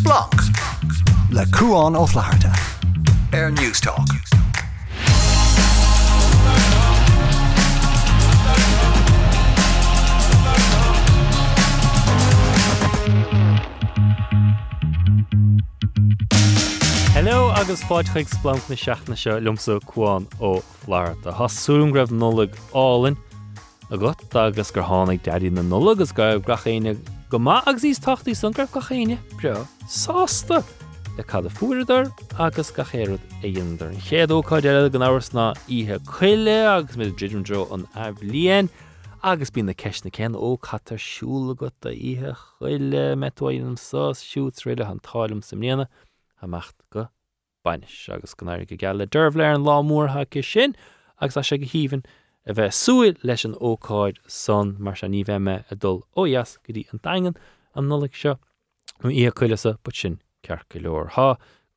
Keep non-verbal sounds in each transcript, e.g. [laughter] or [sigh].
Splanc le cuaán ó flaharta. Air Newstalk. Hello agus fáid chuig splant na seaachna seo lumsa cuaán ó flair a hasúm greibh nulaigh álinn a go agus gur tháinig deí na nula agus go gachéine go má agus ís tochttaí san greibh gachéine bre sásta le cad a fuidir agus gachéad é dionanidir an chéadúáide gan áhars ná ihe chuile agus mé ddro an ahlíon agus bí na ceisna cen ó catarsúla go a ihe chuile an sás siút réile an táilm sem léana haachcht go bainis agus gonéir go geall le d'rbhléir an lámórtha sin agus a sé go híhann a bheith suúil leis an ócáid san mar se ní bheime a dul óheas go dtí an dagan an nulaigh seo. Nó í chuilesa bud sin cear go leor há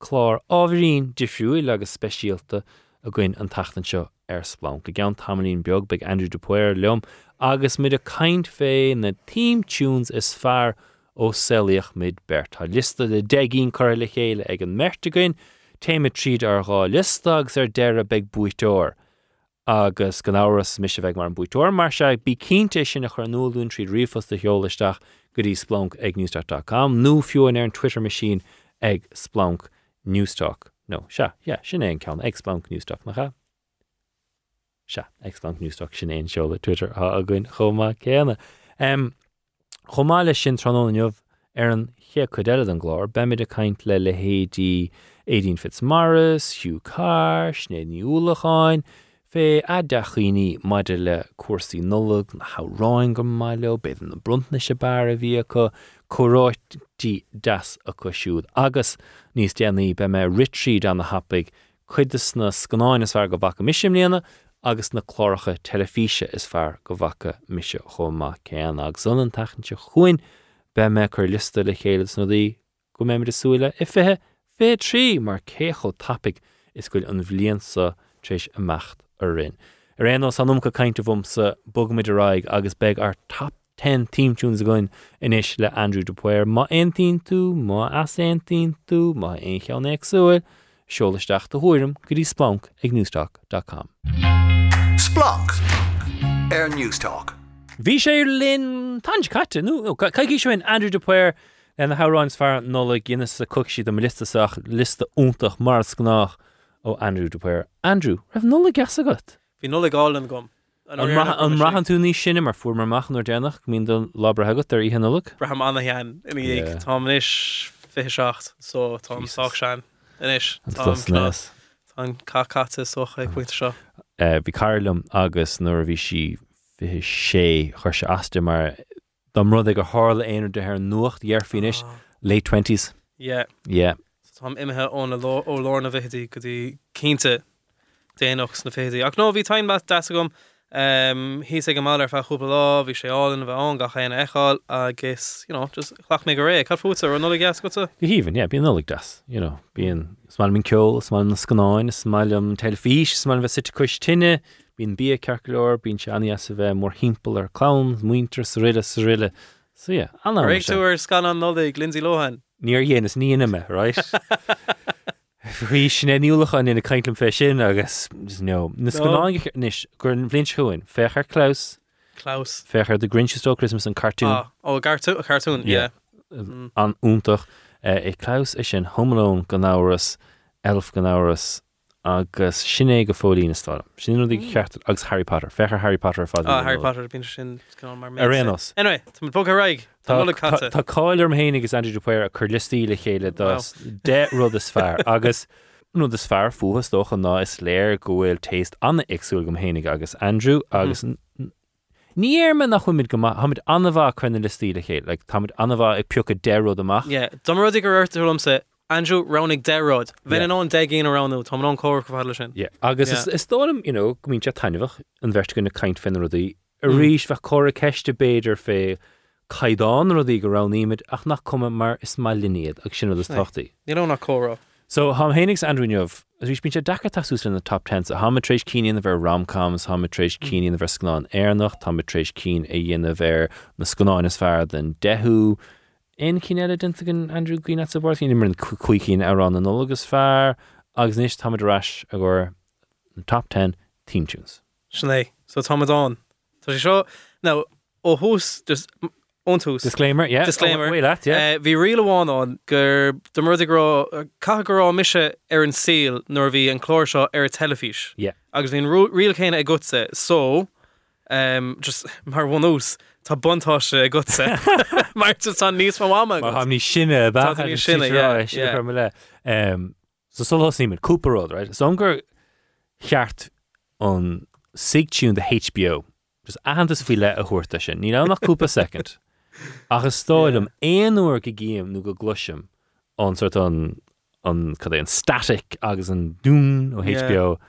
chlár ábhíon difriúil agus speisialta a gcuin an tatan seo ar splán go gan tamlín beag beag Andrew de leom. Agus mid a caiint fé na team tunes is fearr ó selíoch mid bertá lista. De deginn choir le chéile ag an mertegain, téime tríd ar gá listagus ar deire beag buitóir. Agus gan áras mis bheith mar an buúir mar se bí cínte sin a chu nóún trí rifos de heolaisteach go dtí splanc ag newstalk.com ar an Twitter machine ag splanc newstalk. No se sin é cean ag splanc newstalk nach cha. Se ag splanc newstalk sin éon seo le Twitter a a gin chomá céanna. Um, Chomáile sin trónneomh ar an ché chudéad an glár, a caiint le le hédí édín Fitzmaris, Hugh Car, sné níúlacháin, fé a dechéoine maidir le cuasaí nulog na háráin go maiile beidir na bruntna se bar a bhí go choráittí das a chu siúd agus níos déanaí be me ritríd an na hapig chuidas na scanáin is fear go bhacha misisiim léana agus na chláiricha telefíe is fear go bhacha mise chomá céan agus sonan tachanse chuin be me chur lista le chélas nó dí go mé de súile i fithe fé trí mar cécho tapig is goil an bhlíonsa amacht a rinn. Ar réon an go caiinte bhm sa bugmid aráig agus beg ar top 10 teamtúns a goin inis le Andrew de Puir má aontín tú má as tú má on chean agsúil, seolaisteach do thuirm go dtí splanc ag newstalk.com. Splanc Air Newstalk. Bhí sé lin tan caite nó caiici seoin Andrew de Puir le na háráins fear nóla Guinness a cookí do listaach lista úntaach mars gnách ó Andrew de Puir. Andrew, raibh nóla gas agat. Bhí nóla gálan gom. An rahan tú ní sinne mar fuair mar machchan ar dénach mín don labra agat ar ihe nóla? Braham anna hean ina dhéag táis fi secht so tám soach sein inis nás. an cácate socha ag puinte seo. Bhí cairlumm agus nuair a bhí si fi sé chuir se asiste mar dom rud ag go hála éonar de ar nuacht dhearfinis late 20s. Yeah. Yeah. Tám imethe ónna ó lárna bhití go dtí cínte déanaachs na fétí. Ach nó bhí tain de gom hí ag go máir fe chuúpa lá, bhí sé álan bheith an gachéana eáil agus you know, just chhlach mé go ré chu fúta ar nóla gas gota. Go híhann, yeah, bíon nóla das. Bíon smáil min ceol, smáil na scanáin, smáil am um, telefís, smáil bheith sit chuis tinine, bíon bí ceirceir, bíon se aní sa bheith mór himppel ar clán, muinter sa riile sa riile. So yeah, an Réú ar scan an nóla Lindsay Lohan. Níor dhéananas ní inime, right? [laughs] Bhí sinna níúlachan ina caiintlam fé sin agus nó na scanáis gur an bblin chuin fechar Klaus, Klaus. fechar de Grinchestó Christmas an cartún Ah, ó gartú a cartún, Yeah. yeah. an úntaach é Klaus is sin homlón gan áras elf gan áras agus sinné go fólíí na stála. Sin dí cheart agus Harry Potter, fechar Harry Potter fá Ah, Harry Potter bin sin mar rénos. Anyway, tá bo raig. Tá nóla catte. Tá cáilir hénig agus Andrew Puir a chur listí le chéile dos de rud is fear [laughs] agus nó is fear fuhas doch an ná is léir gohfuil téist anna exú gom hénig agus Andrew agus n- n- Níar me nach chuid go haid anmhá chuna le chéile, le táid anmhá ag piúcha deród amach. Yeah, Domrodi gur urtúm se Andrew Ronig Derod. Ven Yeah. an degin aroundú, Tá an cóir gohile sin. Yeah. agus Yeah. is, is dóm you know, go mín te tainefach an bhirt gonne caiint fin ruí a Mm. ríis bheith chora ceiste béidir fé caiidán ruí go raníimiid ach nach cum mar is mai linéad ag sinna is Aye. tochttaí. Ní nó nach córá. So ha hénigs Andrewneomh rís bín dacha tasú in na top 10 a hamatrééis cíine bhar ramcoms, hamatrééis cíine bhar scanán airnach, hamatrééis cí a dhéana bhar na scanáin is fear den dethú in cinéile dinta an Andrew Green sa bar ní mar an chuicín arán an nólagus fearr agus níos tamráis a gur top 10 team tunes. Sinné, so Tomán. Tá sé seo nó ó hús ónthús. Disclaimer, yeah. Disclaimer. Oh, that, yeah. Eh, Bhí riile bháin gur do murrá cairá mise ar an síl nuair bhí an chlór seo ar a telefís. Yeah. agus riil chéine ag gutsa so um, just [laughs] mar bhús tá buntáise gutsa mar tá níos máama Mar ha ní sinne sinne, yeah, yeah. le. So sol símin Cooperród, right? So gur cheart an sigtún de HBO. Just ahananta fi le a thuirta sin, ní nach cúpa second. Agus stáilm éonúair go géim nó go gluisiim an sort an an cad an static agus an dún ó HBO.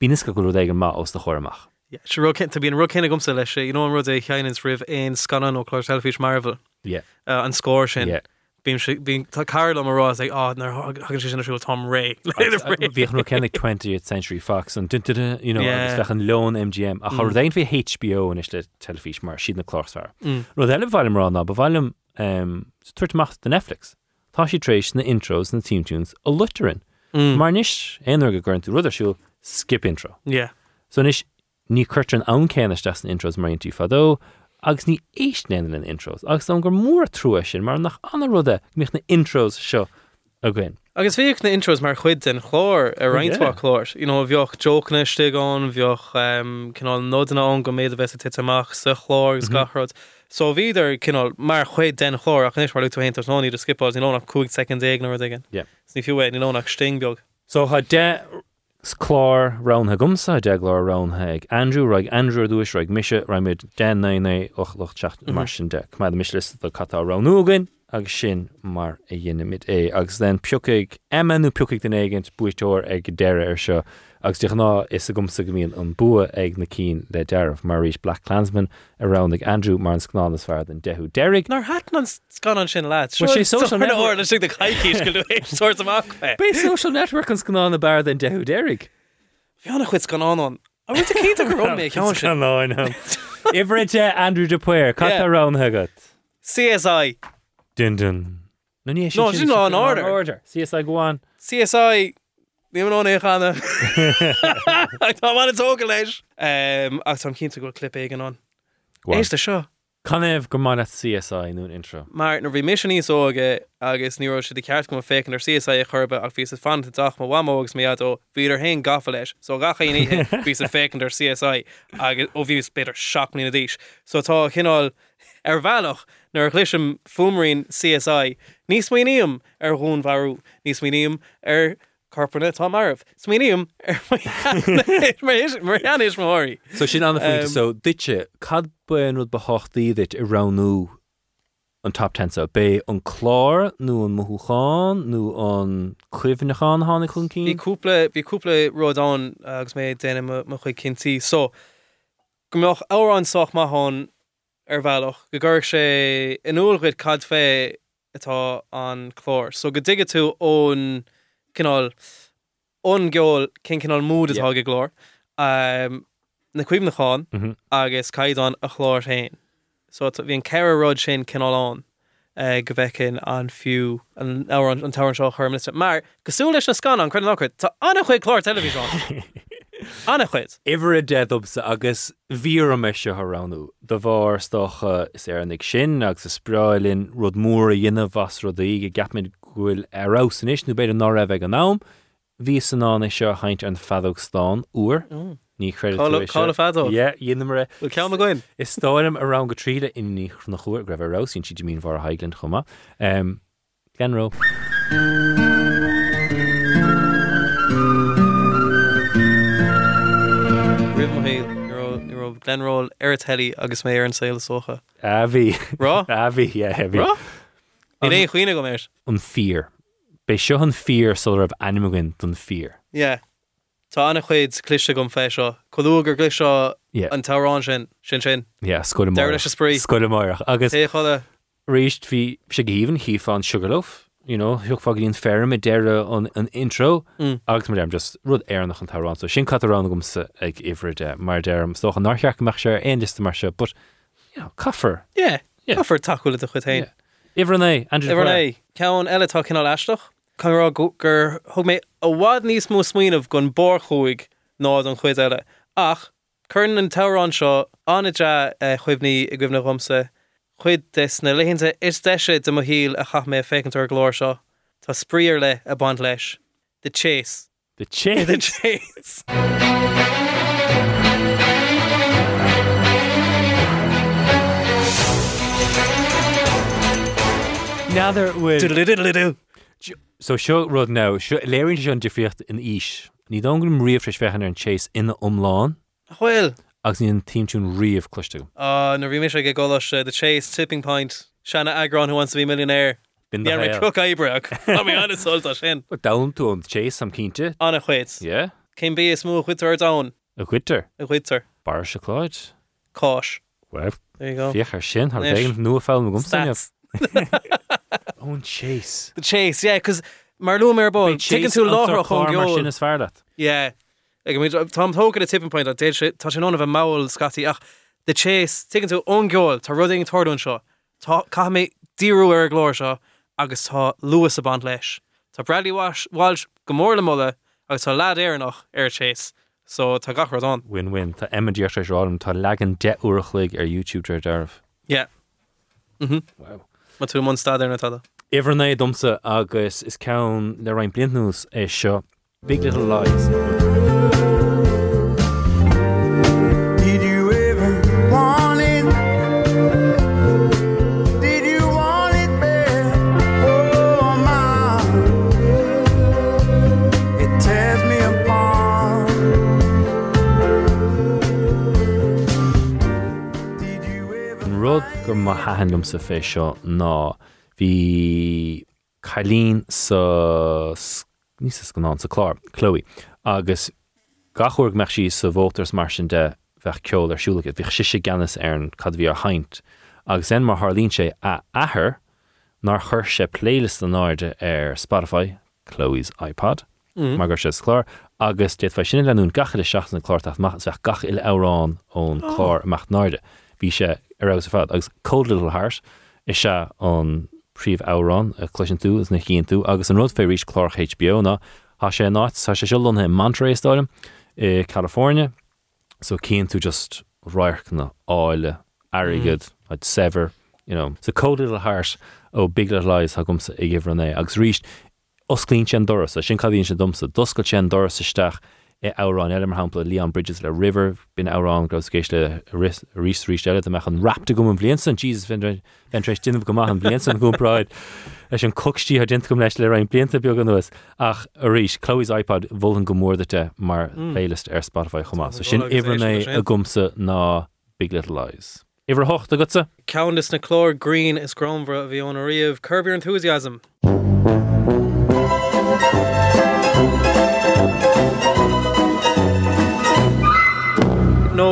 Bínas go go ag an má os de choirmach. Se ru tá bíon ruchéna gomsa lei sé, nó an rud é cheanins rih éon scanan ó chlár telefís Marvel Yeah. an scóir sin. Yeah. Bín tá cair am marrá ag á nar hagann sé sinna siú Tom Ray. Bhíoch nó cennig 20th Century Fox an dunta you know, Yeah. agus fech an lón MGM a chu dain fé HBO and they said Telfish Marvel, she's in is le telefís mar siad na chlásfar. Ro eile bhhaim rá ná bhhaim tuairtach de Netflix. Tá si trééis na intros na teamtunes a luterin. Mar níis éonar go gurn tú rudidirsú skip intro. Yeah. So níis ní chuirn an céaniste an intros mar tú fadó, agus ní éisnéan an intros, agus an gur mór trúa sin mar nach anna ruda míoch na intros seo a gin. Agus bhíoh na intros mar chuid den chlár a reinintá chlár. I bheoh jona stián, bheoh um, cinál nódanna an go méad a bheits tiach sa chlár agus mhm. garod. So bhíidir cinál mar chuid den chlár a chuis mar tú héint nóí a skipá í nónach cúig second éag nó igen. Sní fiúé ní nónach sting beag. So ha de chlár rantha gomsa de glár rantha ag Andrew roiig Andrew dúis roiig mise raimid den na och loch techt mar sin de Cumid mislis do catá ranúgan agus sin mar a dhéanamid é agus den piúcaig emanú piúcaig den éigenint buúir ag deire ar seo agus deach ná is a gomsa go míon an bua ag na cín le deirh mar rís Black Clansman around ag Andrew mar an snánas fear den deú Derrig Nar hat an scan an sin leat. Sé social network- or si de caiiciis go sort amach. Bé social network an sná na bar den deú Derrig. Fianna chuid gan an. A ru cé go rom mé. Canáin Ibrite Andrew de Puir Cat Yeah. ran hagad. CSI. Dun dun. No ní No, sin ná an order. order. CSI goáin. CSI Ní an é chana Tá man tóga leis ach tá cinnta go clip éigen an. Éiste seo Canéh go mána CSI nún intro. mar nar bhí missioní óge agus ní si de ceart go fécin ar CSI a churbe ach ví fan dach má bhamógus mé ó híidir hen gafa leis, so gacha [laughs] í ví a fécin ar CSI agus ó bhís beidir seachní na díis. So tá chinál ar bhealach nar chluisiim fumarín CSI, níos muoíam ar hún bharú, níos muoíam ar carpanna tá marh. Smuoíam ar mar is máí. So sin anna Um, so ditse cad buin rud ba hochtíit i ranú an top 10 so bé an chlár nó an mothúáin nó an cuihanachán hána chun Bhí cí? cúpla bhí cúpla rodán agus mé déine mo chuid cinntíí so go meoch árán soach maithán ar bhealach go gur sé inúlchuid cad fé atá an chlór so go dige tú ón cinál ón geol cin cinál múd atá go glór um, na cuiim nacháin Mhm. agus caiidán a chlór hain so bhí an ceir rud sin cinálán uh, go bhecin an fiú an áran an táhann seo chuirmiste mar goú leis na scan an chuin nachchuid Tá anna chuid chlár televíán [laughs] anna chuid. Iver a deadúbsa agus vír me se ranú. Do bhar stocha is ar annig sin agus sa spráilinn rud mór a dhéanamh vas rud ige gapmid ghfuil arrásan is nó beidir ná raibh an nám, hí san ná is seo haint an fadógstán uair ní Cála- cála fadóg? dhéanamre bhfuil ceam a goin Is stáim a ran go tríide iní nach chuir greibh rásín si mín bhar a haiglann chuma. Um, Genró. Rih hé glenróil ar telí agus mé ar an saoile socha A bhí Rá? [laughs] a bhí bhí Rá? Ní é chuoine go méir an fear. Bei seo an fear so rah animagan don fear. Yeah. Tá anna chuid cliste gom fé seo choúgur glu seo an tárán sin sin sin scoil Deir sprí. Scoil marach agus é chola réist hí se híhann hí fan sugarloaf. You know, thuúg fá íon ferm i deire an, an intro Mm. agus mar just rud airnach an tarrán, so sin catarrán gomsa ag ifride mar dem stoch an nachcheach meach sé aon liste mar se, but you know, coffer yeah Yeah. Caafar taúla a chutain Yeah. Ivrené Andrew Iwer é cean eiletá cinál eisteach churá gur thug mé a bhád níos mó smuoinmh gon bor chuig nád an chuid eile ach chun an terán seo anide chuibhní i gcuimna romsa chuid des na lehénta is deise de mo híl a cha mé fécintar glóir seo. Tá spríir le a band leis. De chase. The chase. the chase [laughs] Neither with Diddle-diddle-diddle. So seo rud ná léirn se an difriocht in ís. Ní dongum riomh fris fechan ar an chase ina omláin umm Chfuil agus ní an tíimtún riomh cluistú. á ah, na bhí mis go golas eh, the chase tipping point. Shanna Agron who wants to be millionaire. Bin Ní mé cru ebreach mé an solta sin dam tú an chase am cínte? anna chuit Yeah, céim bí is mú chuitar da a chuitar a chuitar bar chláid. cáis Well, there you go. fiochar sin har Yes. dégam nu a fáil gom Stats. [laughs] ón chase. the chase yeah cos mar lu mé ball ticken tú láthra chun sin geol is fear dat. yeah. Ag mí Tom tógad a tipping point a dé tá sin anmh máil scatí ach de chase ticken tú ongeol tá ruding tordún seo Tá cha mé díú ar a glóir seo agus tá luas a band leis Tá Bradley Walsh Walsh gomórla mulle agus tá lad éarnach ar chase. So tá gachar an Win-win. Tá imidíir sé rám tá legan de uachlig ar YouTube tre darmh. yeah. Mm-hmm. Wow. Ma tú man stad ar na tada Iverné domsa agus is cen le rain blintnús é er seo Big Little Lies. Gur má hahanlumm sa fé seo ná hí chalín sa ní go ná sa chlár Chloe. Agus gachúir me sí sa bhótars mar sin de bheith ceol ar siúlacha bhí si sé ganas ar an cad bhí ar haint. Agus en mar Harlín sé a ahar nar chur sé playlist an áide ar er Spotify Chloe's iPad mar mhm. gur sé chlár agus déit fe sinna leún gacha le seach na chláirach mach bheith gach ile árán ón ah. chlár amach náide hí sé ar sa fad. Agus Cold Little Heart is se an príomh árán a cluisian tú is na chéan tú. Agus an rud fé rís chlár HBO ná. Há sé náit sa sé siúlan Monterey stáilm i California. So cían tú just roiich na áile airigad mm. sever you know. So Cold Little Heart ó Big Little Lies ha gomsa i gihranné agus ríist osclín sé doras a sin cadíonn sé domsa doscail sé doras isteach árán eile mar hapla Leon Bridges le River bin árán go céis le rís rí eile a meach an rapta gom an bliansan Jesus ventrééis dunneh go an bliansan gom praid. Leis an coctí a dint gom leis le rain blianta beag an nuas. Ach a ríis Chloe's iPad bhil an gomórdate mar mm. féilist ar Spotify chomá. So sin Bhfuil agus ihranné éisio sin. a gomsa ná Big Little Lies. Iwer hocht a gotsa? Countess na chlór Green is gromra a bhí an riamh curb your enthusiasm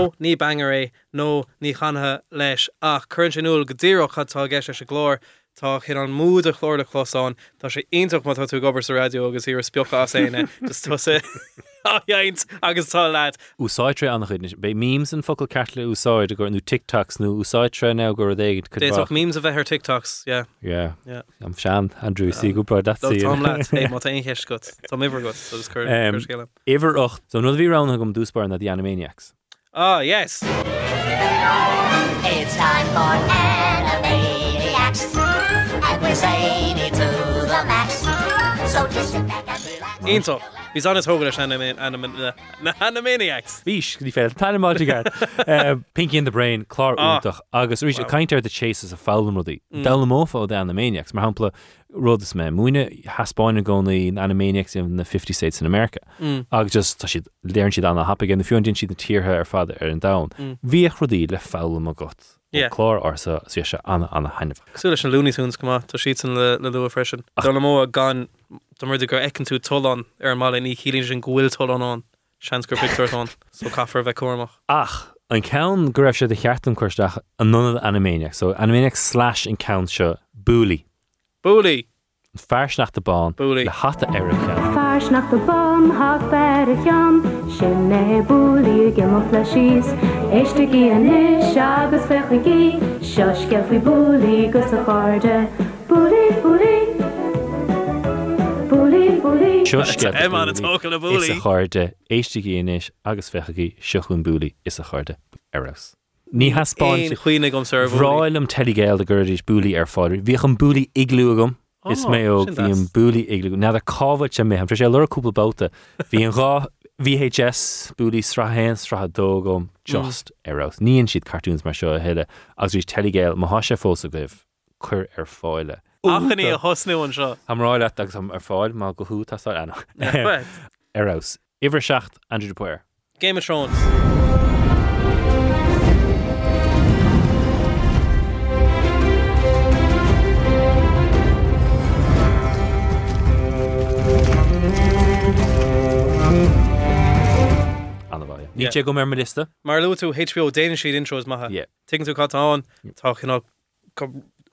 nó ní bangar é nó ní chanathe leis ach chun sinúil go ddíoch chatá gceiste se glór tá chin an múd a chlór de chlosán Tá sé intach má tú gobar sa radio agus hí spiocha éine [laughs] just tu sé áint agus tá leat Úsáidre annach chuid Bei míms an focail ceart le úsáid a gur nú tiktoks nó úsáidre ná gur dégad déach míms a bheith ar tiktoks yeah. Yeah. Yeah. am sean Andrew sí go bra dat Dó Tom leat é má [laughs] ein heis go Tá miver go Um, scéile Iwer 8 so nu bhí ran gom dúspar na the Animaniacs. Ah yes It's time for Animaniacs, and we're zany to the max. So just sit back and relax. Ínta hís an tóga na Animaniacs Bhís dí fé tanmáte gar Pinky in the Brain chlár Ah. úach agus rí caiintear de chase a fálam rudí. Mm. Del mófa de Animaniacs mar hapla rud is me muoine haspáinna gcónaí na Animaniacs in na 50 States in America. Mm. agus just tá siad léirn siad anna hapa gin na fiún din siad na tíorthe ar fad ar an er da. Bhíoh mm. rudí le fálam a got. Chlár orsa si se anna anna haineh. Súla an Looney Tunes go tá si an le le lu freisin Tá mó a gan Tá mar gur ecinn tú tolan ar an mála ní chilín sin gohfuil tolanán seansgur picúán so caafar bheith cuamach Ach, an cean go raibh se de cheartm chuisteach an nunad Animaniac, so Animaniac slash an count seo búlí. Búlí Fers nach de bán Búlí. le hata Erica. Fars nach de bom ha fer chean sin é búlí ge mo fleis Éiste í an is agus fecha í Seos ge fao búlí gus a cháde Bully, bully. Bully, bully. Siosce Em an a tócail Is a búlaí. chuirde éiste inis agus fechaí sichuún búlaí is a chuirde arás. Ní has Ein spáin chuoine gom ser bhráil. Ráilm teligéil a gurdís búlí ar fáidir. Bhí an búlí iglúgam is mé ó bhí an das. búlí iglú. Na a cáhah sem mé sé le cúpla bouta. Bhí an rá VHS búlí strahéin strathe dógam just arás. Níon siad cartúns mar seo a heile agus rís teligéil má se fósa goibh chur ar fáile. Achaní a hosnú an seo. Amráile agus am ar fáil má go hú anna. Arás. Iver seach Andrew de. Game of Thrones. Ní sé go mar me lista? Mar lu tú HBO Danish sheet intros maithe. Tugann tú catán tá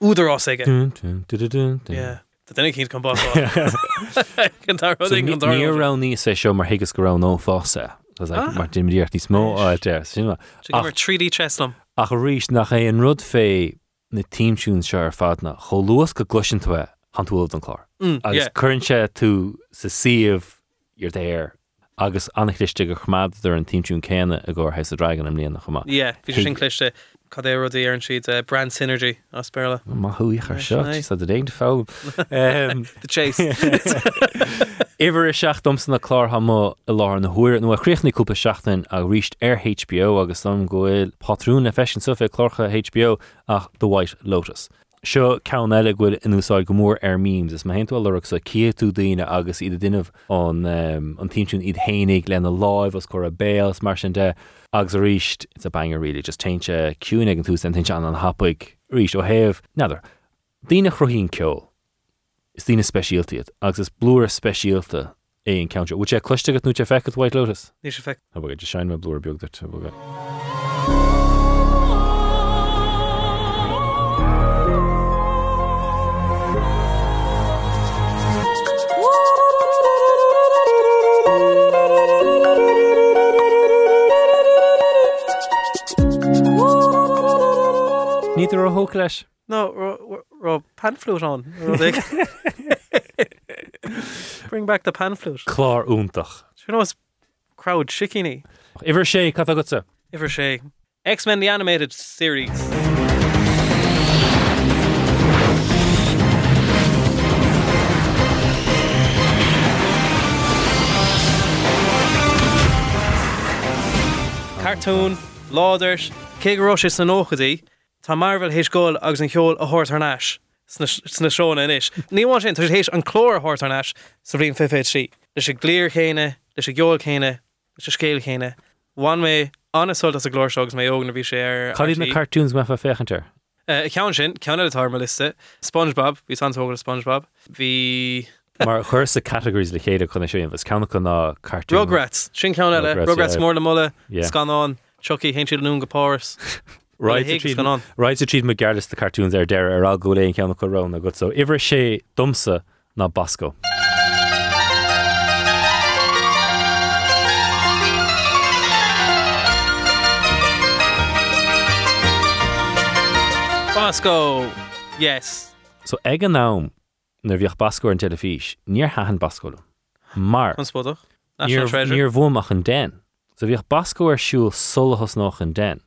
chin údarrás aige. Dun, dun, dun, dun, dun, dun. Yeah. Tá denna cín tar So ní ní ran ní sé seo mar higus go ran nó fása Ah. mar dimdíart ní smó áil sin mar 3D chesslam. ach a ríis nach é an rud fé na tíimsún se ar fadna cho luas go gluisiintfu hanúil an chlár. Mm, agus chuintse tú sa siomh ar déir agus annachliiste go chmadidir an tíimsún céine a ggóir heis a dragan am líana chumá. Yeah, fi sin cliste cad é rudí ar an siad uh, brand synergy a spéla. Má thuíchar seo sa déint fá. The chase. [laughs] Iwer is seach domsan na chlár ha má i lá na thuir nó aréchna cúpa seachtain a ríist ar HBO agus an gohfuil patrún na fesin sufa chlorcha HBO ach do White Lotus. Seo cean eile ghfuil inúsáid go mór ar míms is ma henú leach sa céú daine agus iad duineh an an tíún iad hénig lena láimh as chu a béals mar sin de agus a ríist it's a banger really just teintse cúnig an tú an tin an an hapaig ríist ó héh neidir. Dína chrohín ceol is tína speisialtiad agus is blúr speisialta é an counter. Bú sé cluiste nú sé fecad White Lotus? Ní sé fe. A bag de sein me blúr beagtar tu. Ní ar a thóg leis? No, ro pan flute on. Bring back the pan flute. Chlár úntaach. You know it's crowd shikini. Iver sé cat agutsa. Iver sé. X-Men the animated series. Cartoon, Lauders, Kegarrosh is an ochadí, Tá Marvel hééis ggóil agus an cheol a hort arnáis sna seóna inis. Níháin sin tar hééis an chlór hort arnáis sa bhríon fiféid si. Leis sé gléir chéine, leis sé geol chéine, leis sé scéil chéine. Bhain mé anasol as a glóirsegus mé ógan a bhí sé ar Cadí na RTÉ. cartoons me fa fechanir. Uh, cean sin cean atá mar liste SpongeBob hí antógur SpongeBob hí Mar chuir sa categories le chéad chuna sé bs ceanna chu ná cartoon. Rugrats sin cean eile yeah. mór mulle Yeah. scanán Chucky hen siad nún gopáras [laughs] Right Higgins a tríd- gan an. Right a tríd me gardas de cartoons ar deir ar a goléon ceanna eh, chu rán a go so iwwer sé dumsa ná Basco. Bosco yes So ag an nám nar bhíoh Bosco an telefís, níor hahan Bosco. Mar an spotach National níor bhmach an den. So bhíoh Bosco ar siúil solachas nach an den.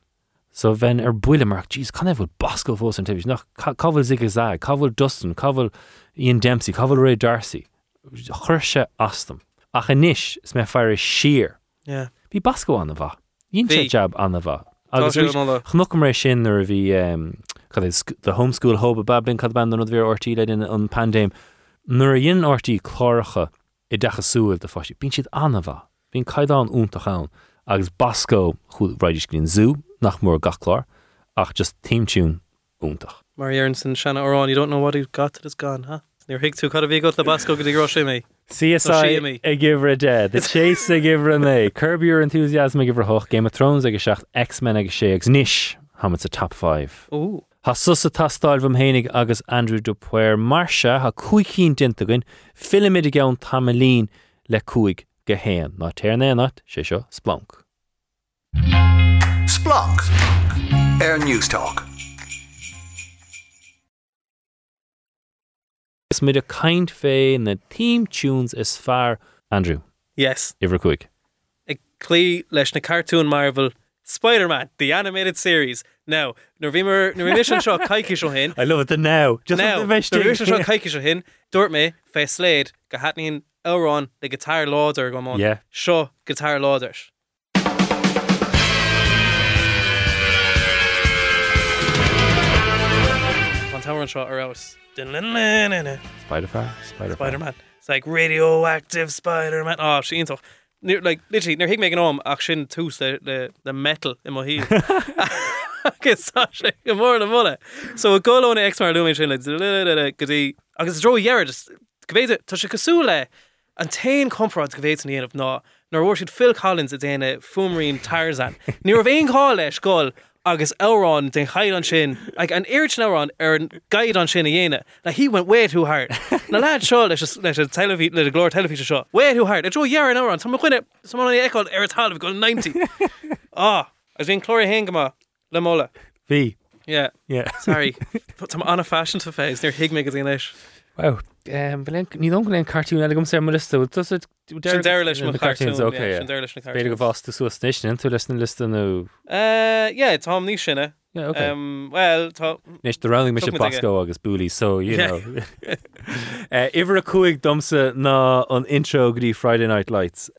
So bhein ar buile mark Gs kann bhfuil Bosco fós an telefís nach cabfuil zig zag, cabfuil Dustin, cabfuil Ian Dempsey, cabfuil Ray D'Arcy. Chirse astam. Ach an níis is me fear yeah Bhí Bosco an bha. Sé Bhí. jab an bha. Agus sé rís- an óla. Rééis sin ar bhí cad the homeschool hub a babin cad ban an ortí le in an pandéim. Nuair a dhéon ortaí chláiricha i d decha súil de fáisi. Bín siad anna bha. Bhín caiidán úntaach agus Bosco chu ráidir cín zú nach mór gachlár ach just teamtún úntaach. Mary Aronson Shanna Oran you don't know what he got it is gone huh Níor hiic tú cad a bhí go le Bosco go dtí sé mé CSI ag gihre de, the chase ag gihre né, Curb your enthusiasm ag gihre hoch, Game of Thrones ag seach X-Men ag sé ag níis ha a top 5. ó Tá susa tastáil bhm hénig agus Andrew Dupuir marse ha cuiicín dintagann filmid a gceann tamlín le cuaig go héan ná téirnéanat sé seo splanc. Splanc. Air News Talk. Is made a kind fé the theme tunes is far Andrew Yes. Ever quick. ag clí leis na cartoon Marvel Spider-Man, the animated series. Now, nor bhímar nor bhí an seo [laughs] caiici seo hin. I love it the now. Just Now, the nor best bhí thing. [laughs] seo caiici seo hin, dúirt mé fé sléad go hatníín árán le guitar láder go món. Yeah. Seo guitar láders. An táhain seo ar ás. Din-lin-lin-lin-lin. Spider Fire, Spider Spider-Man. It's like radioactive Spider-Man. Oh, síintach. Near, like literally, near hiig an om ach sin tús the, the, the metal in my heel. [laughs] Agus sé go mór na mula. So a go an ex mar lumin sin le gotí agus dro dhear govéide tá sé cosú le an tain comprad govéit an íanamh ná nar bhór siad Phil Collins a déine fumraín Tarzan. Ní a bhéon cá leis gáil agus Elrond den chaid an sin ag an airt Elrond ar an gaiid an sin a dhéine na he went way too hard. [laughs] Na lad seo leis leis a televí le a glór televí seo way too hard. A dro dhear an Elrond tá chuine sam eáil ar a talh go 90. [laughs] Ah, as bhíon chlóir hengama le mola. V. Yeah. Yeah. Sorry. [laughs] Tá anna fashion sa féis níor hiig mé go leis. Wow. Um, ní don goléon cartún eile gom sé mar list Sin deir leis mo cartoons, cartoon, okay. yeah, sin deir leis na Beidir go cartoons. bhás tú station tú leis na lista nó Uh, yeah, Tom ní sinne. Yeah, okay. Um, well, tá Nis de rounding me se Tugann Bosco agus búlí so you know. [laughs] uh, Iver a cuaig domsa ná an intro gotí Friday Night Lights.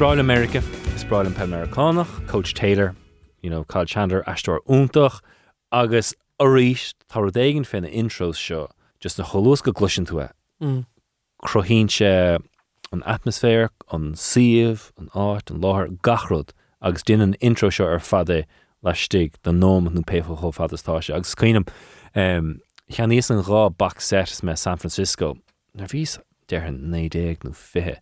Spráil America, Spráil an pe Americanach, Coach Taylor, you know, Kyle Chandler, Astor úntaach, agus a ríist tar dégin fin intros seo, just a cholós go gluisian tú e. Mm. Crohín se an atmosfér, an siomh, an áit, an láthir gachrod, agus din an intro seo ar fadé leistig den nóm nó péfa cho fadastá se. agus cuiinem um, chean níos an rá back set me San Francisco, nar vís dear an nédéag nó fithe.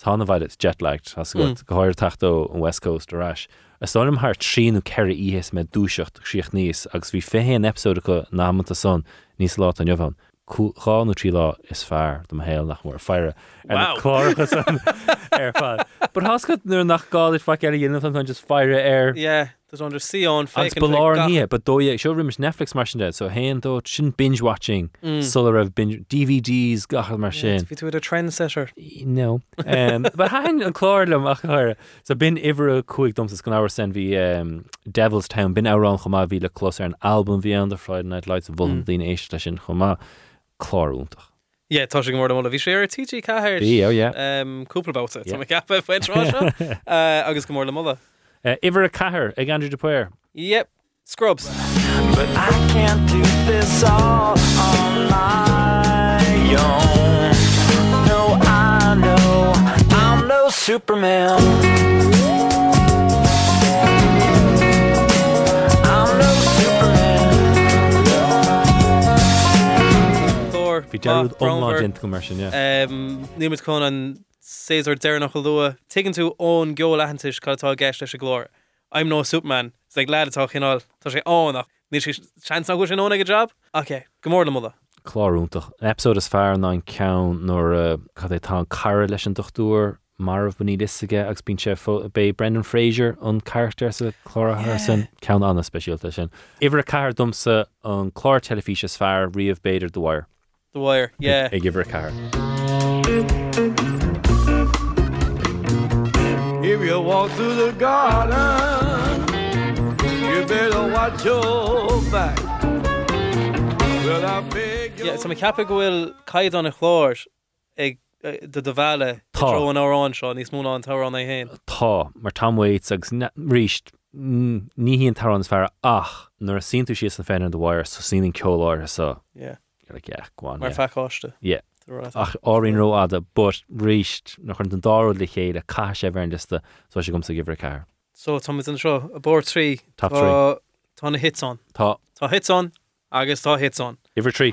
Tána bhaid it's jetlagt has go Mm. go háir tachtó an West Coast arás. Is ám haar tríú ceir íhes me dúisecht siocht níos agus bhí fé an episóda go námanta son níos lá an jobhan. Cháú trí lá is fearr do héil nach mór fearre Wow. chláchas [laughs] ar fád. But has go nuair nach gáid fa ar dhéanam an just fearre air. Yeah, there's under sea on fake. ní, but dó seo rimas Netflix mar sin de, so dó sin binge watching Mm. sul raibh binge DVDs gachar mar sin. Ví tú a trendsetter. No. Um, but hain an chlálum ach chuir. So bin iwwer a cuaig domtas gan áhar sen bhí um, Devil's Town bin árán chomá bhí le clos ar an album bhí an de Friday Night Lights bhn Mm. dín éis lei sin chomá chlárúntaach. Yeah, tá sé mór mla. Bhí sé ar TG. Bhí ó yeah. Um, cúplabáta. Tá cappa [laughs] foiintrá. [laughs] Uh, agus go mór le mla. Uh, iwwer a cahar ag Andrew de Puir. Yep. Scrubs. But I can't do this all on my own. No, I know I'm no Superman. I'm no Superman. Thor. Bhí dead Brownberg. omláint go mar sin, yeah. Um, Níimiid chun an César dénach go lua. Tugann tú ón geo lehanantis chutá gist leis a glór. I'm no Superman. Is ag leadtá chinál. Tá sé ánach. Ní sé sean go sin óna go job? Ok, go mór le mla. Chlárúntaach. An episód is fear ná an cean nóair uh, cad é tá cara leis an dochtúr marh buní isige agus bín sé bé Brendan Fraser an charter sa chlórathe san cean anna speisialta sin. Iver a car dumsa an chlár telefíe sfear riomh beidir dohair The Wire. The wire. Yeah. ag iver a car. If you walk through the garden, you better watch your back. Well, I beg. Yeah, so my cappa gohfuil caiid an a chlór ag uh, de de bhile Tá. tro an árán seo níos múna an tárán é héin. Tá mar tamhaid agus na- ríist ní híon tarrán fear ach nuair a sin tú sios na féin an dohair so sin ceáir sa Yeah. gháin. Mar feáiste. Yeah. Ach áín ró ada but ríist nach chun an dáú le chéad a cai sé bhharnista so sé gom sa gihre ceir. So tá an seo a bór trí Top tá- Tá na hits on. Tá Tá hits on agus tá hits on. iwwer trí.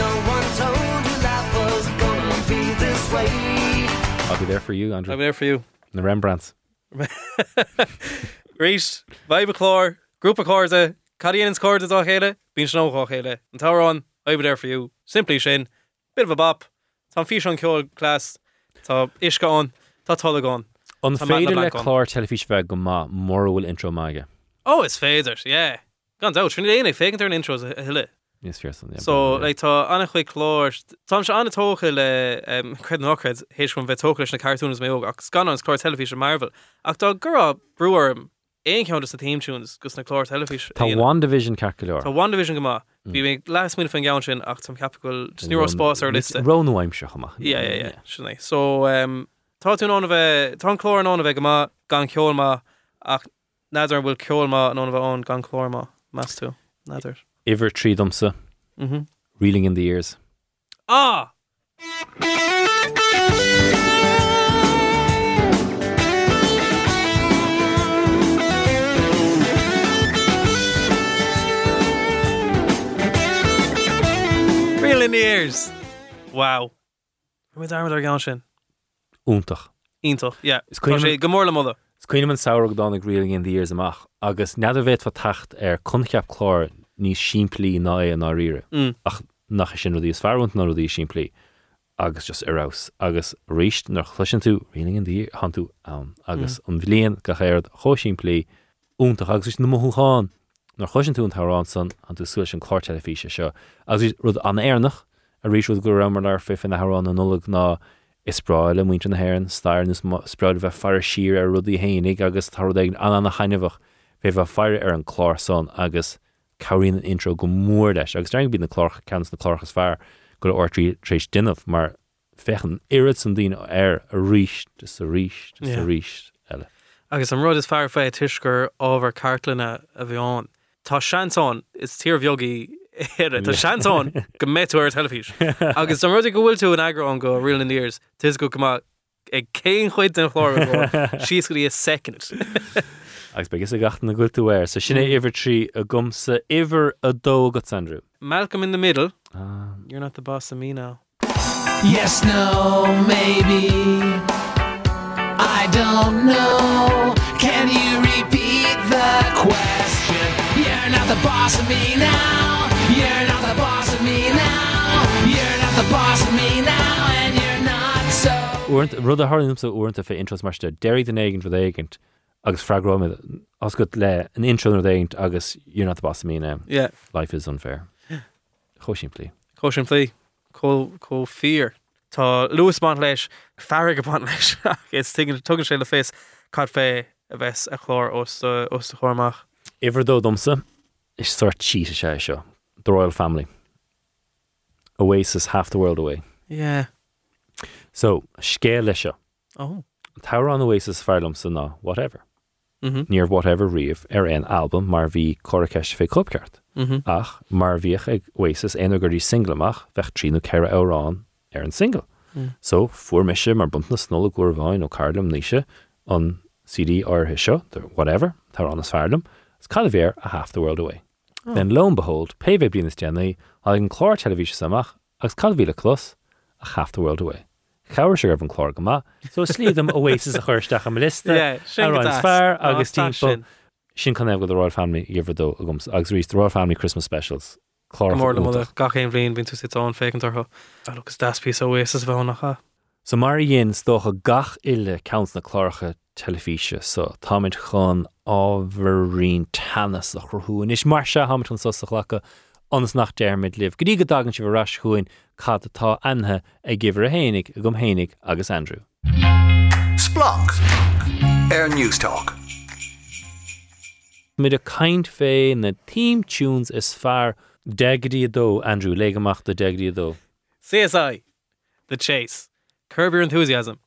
No one told you life was gonna be this way. I'll be there for you, Andrew. I'm Andrew. there for you. The Rembrandts. [laughs] Rís, vibe chlár, grúpa cóirde, cadíanaan cóirde á chéile, bín snóá chéile. An tárán, I'll be there for you. Simply sin, bit of a bop. Tá fi an ceol class, Tá iscaán, tá talagáin. An Tá Matt féidir le LeBlanc on. chlár telefís bheith go má mórhfuil intro maige. Oh, it's féidir, yeah. Gan out, trin éana fégan ar an intros a hiile. Níos fearsam. yeah, So, but, like, tá anna chuig chlár, tá se anna tócha le um, cred nachred, héis chun bheith tócha leis na cartúnas mé óg, ach scan an chlár telefís Marvel. Ach tá gur breúar éon count na theme tunes gus na chlár telefís. Tá One Division ceir. Tá One Division goma. Bhí mé las mí fan gaan sin ach tam capil neurospás ar liste. Rónhaimse chuma. Yeah, yeah, yeah. Sinné. So, um, tá tú an bheith, tá an chlór an bheith goma gan ceolma ach nadidir bhfuil ceolma an bheith an gan chlórma. Mas tú. Nadidir. Iver trí domsa, Mhm. reeling in the years. Ah! Real in the ears. Wow. Mu armad ar gan sin. Úntaach. Íntoch, yeah. Is Tá sé cuiine gomórla moda. Scuine an saoir go dána reeling in the years amach, agus bhéit fa tacht ar chuncheap chlár níos siimplíí ná é an. Mm. Ach nach sin rudí is fearhaint nó rudí siimplíí. agus just arás agus riist nach chluisian tú réing an dí han tú an agus an bblion go chéir choisiim lí úntaach agus na mothúáin nar chuisian tú an thrán san an tú suúil an chlártelefíe seo agus rud an airnach a ríisiú go ramar ar fi na Harrán an nulag ná is spráile muinte na hhéann stairnus spráid bheith far sir ar rudí héananig agus tar an na hainemhah bheith bheith fear ar an chlár san agus choín an intro go mór leis agus streng bí na chlách cans na chláchas fear go ortrí trééis dunneh mar fechan irid san dín ar a ríist is a ríist is a ríist eile. agus an rud is fear fé tuisgur ábhar cartlanna a bhíán. Tá seanán is tír bheogaí ire Tá seanán go [laughs] méú ar telefís. agus an rud go bhfuil tú an agrán go real in ears, tuis go go ag céin chuid den chlár [laughs] síos go í a second. [laughs] agus be is a gatan na goil túir, sa sinna iwwer trí a gomsa iwwer a dó go Andrew. Malcolm in the middle, Ah, you're not the boss of me now. Yes, no, maybe. I don't know. Can you repeat the question? You're not the boss of me now. You're not the boss of me now. You're not the boss of me now, and you're not so. Uint rud a hálimsa uanta fé intros marste déir den éigen rud éigent agus fragrám as go le an intro ar éint agus you're not the boss of me now. Yeah, Life is unfair. Choisiimplí. Cóisian plí có fear. Tá Lewis ban leis fear go ban leis is tugann sé le fés cad fé a bheits a chlár os uh, os a chóirmach. Iver dó domsa is sort a sé seo. The Royal Family. Oasis half the world away. Yeah. So, scé lei seo. Oh. Tá an Oasis fearlamsa ná whatever. Mhm. Níor whatever riamh ar an album mar bhí choraceis fé cupceart. Mhm. Ach mar bhíoch ag Oasis éana gurí singleach bheith tríú ceire árán ar an single. Mm. So fuair meise mar bunt na snola gur bháin ó carlam níise an CD áthe seo, whatever, tá an fearlam, s cad bhéir a half the world away. Oh. Then lo and behold, bheith blinas déanaí a an chlár televíse samach agus cad bhíle clos a half the world away. Chair se an chlár go má, so slíadm Oasis a chuirteach am liste Yeah, sin go ar an fear agus tí sin. sin go the Royal Family dó agums agus rís Royal Family Christmas specials chlár Mór le gachéon bblin vín tú sit an fécin tarth. Agus daspí óéis bhe nach cha. So mar dhéon dócha gach ile count na chláircha telefíe so táid chun ábharín tannas a chuthúin is mar se hamitn so sa chhlacha anas nach déirmid libh. Gotí go dagan si bhras chuin cad atá anthe ag gihar a hénig a gom hénig agus Andrew. Splanc. Air News Talk. Mid a kaint fé na team tunes is fear degadí dó Andrew legamach de degadí dó. CSI, The Chase, Curb Your Enthusiasm,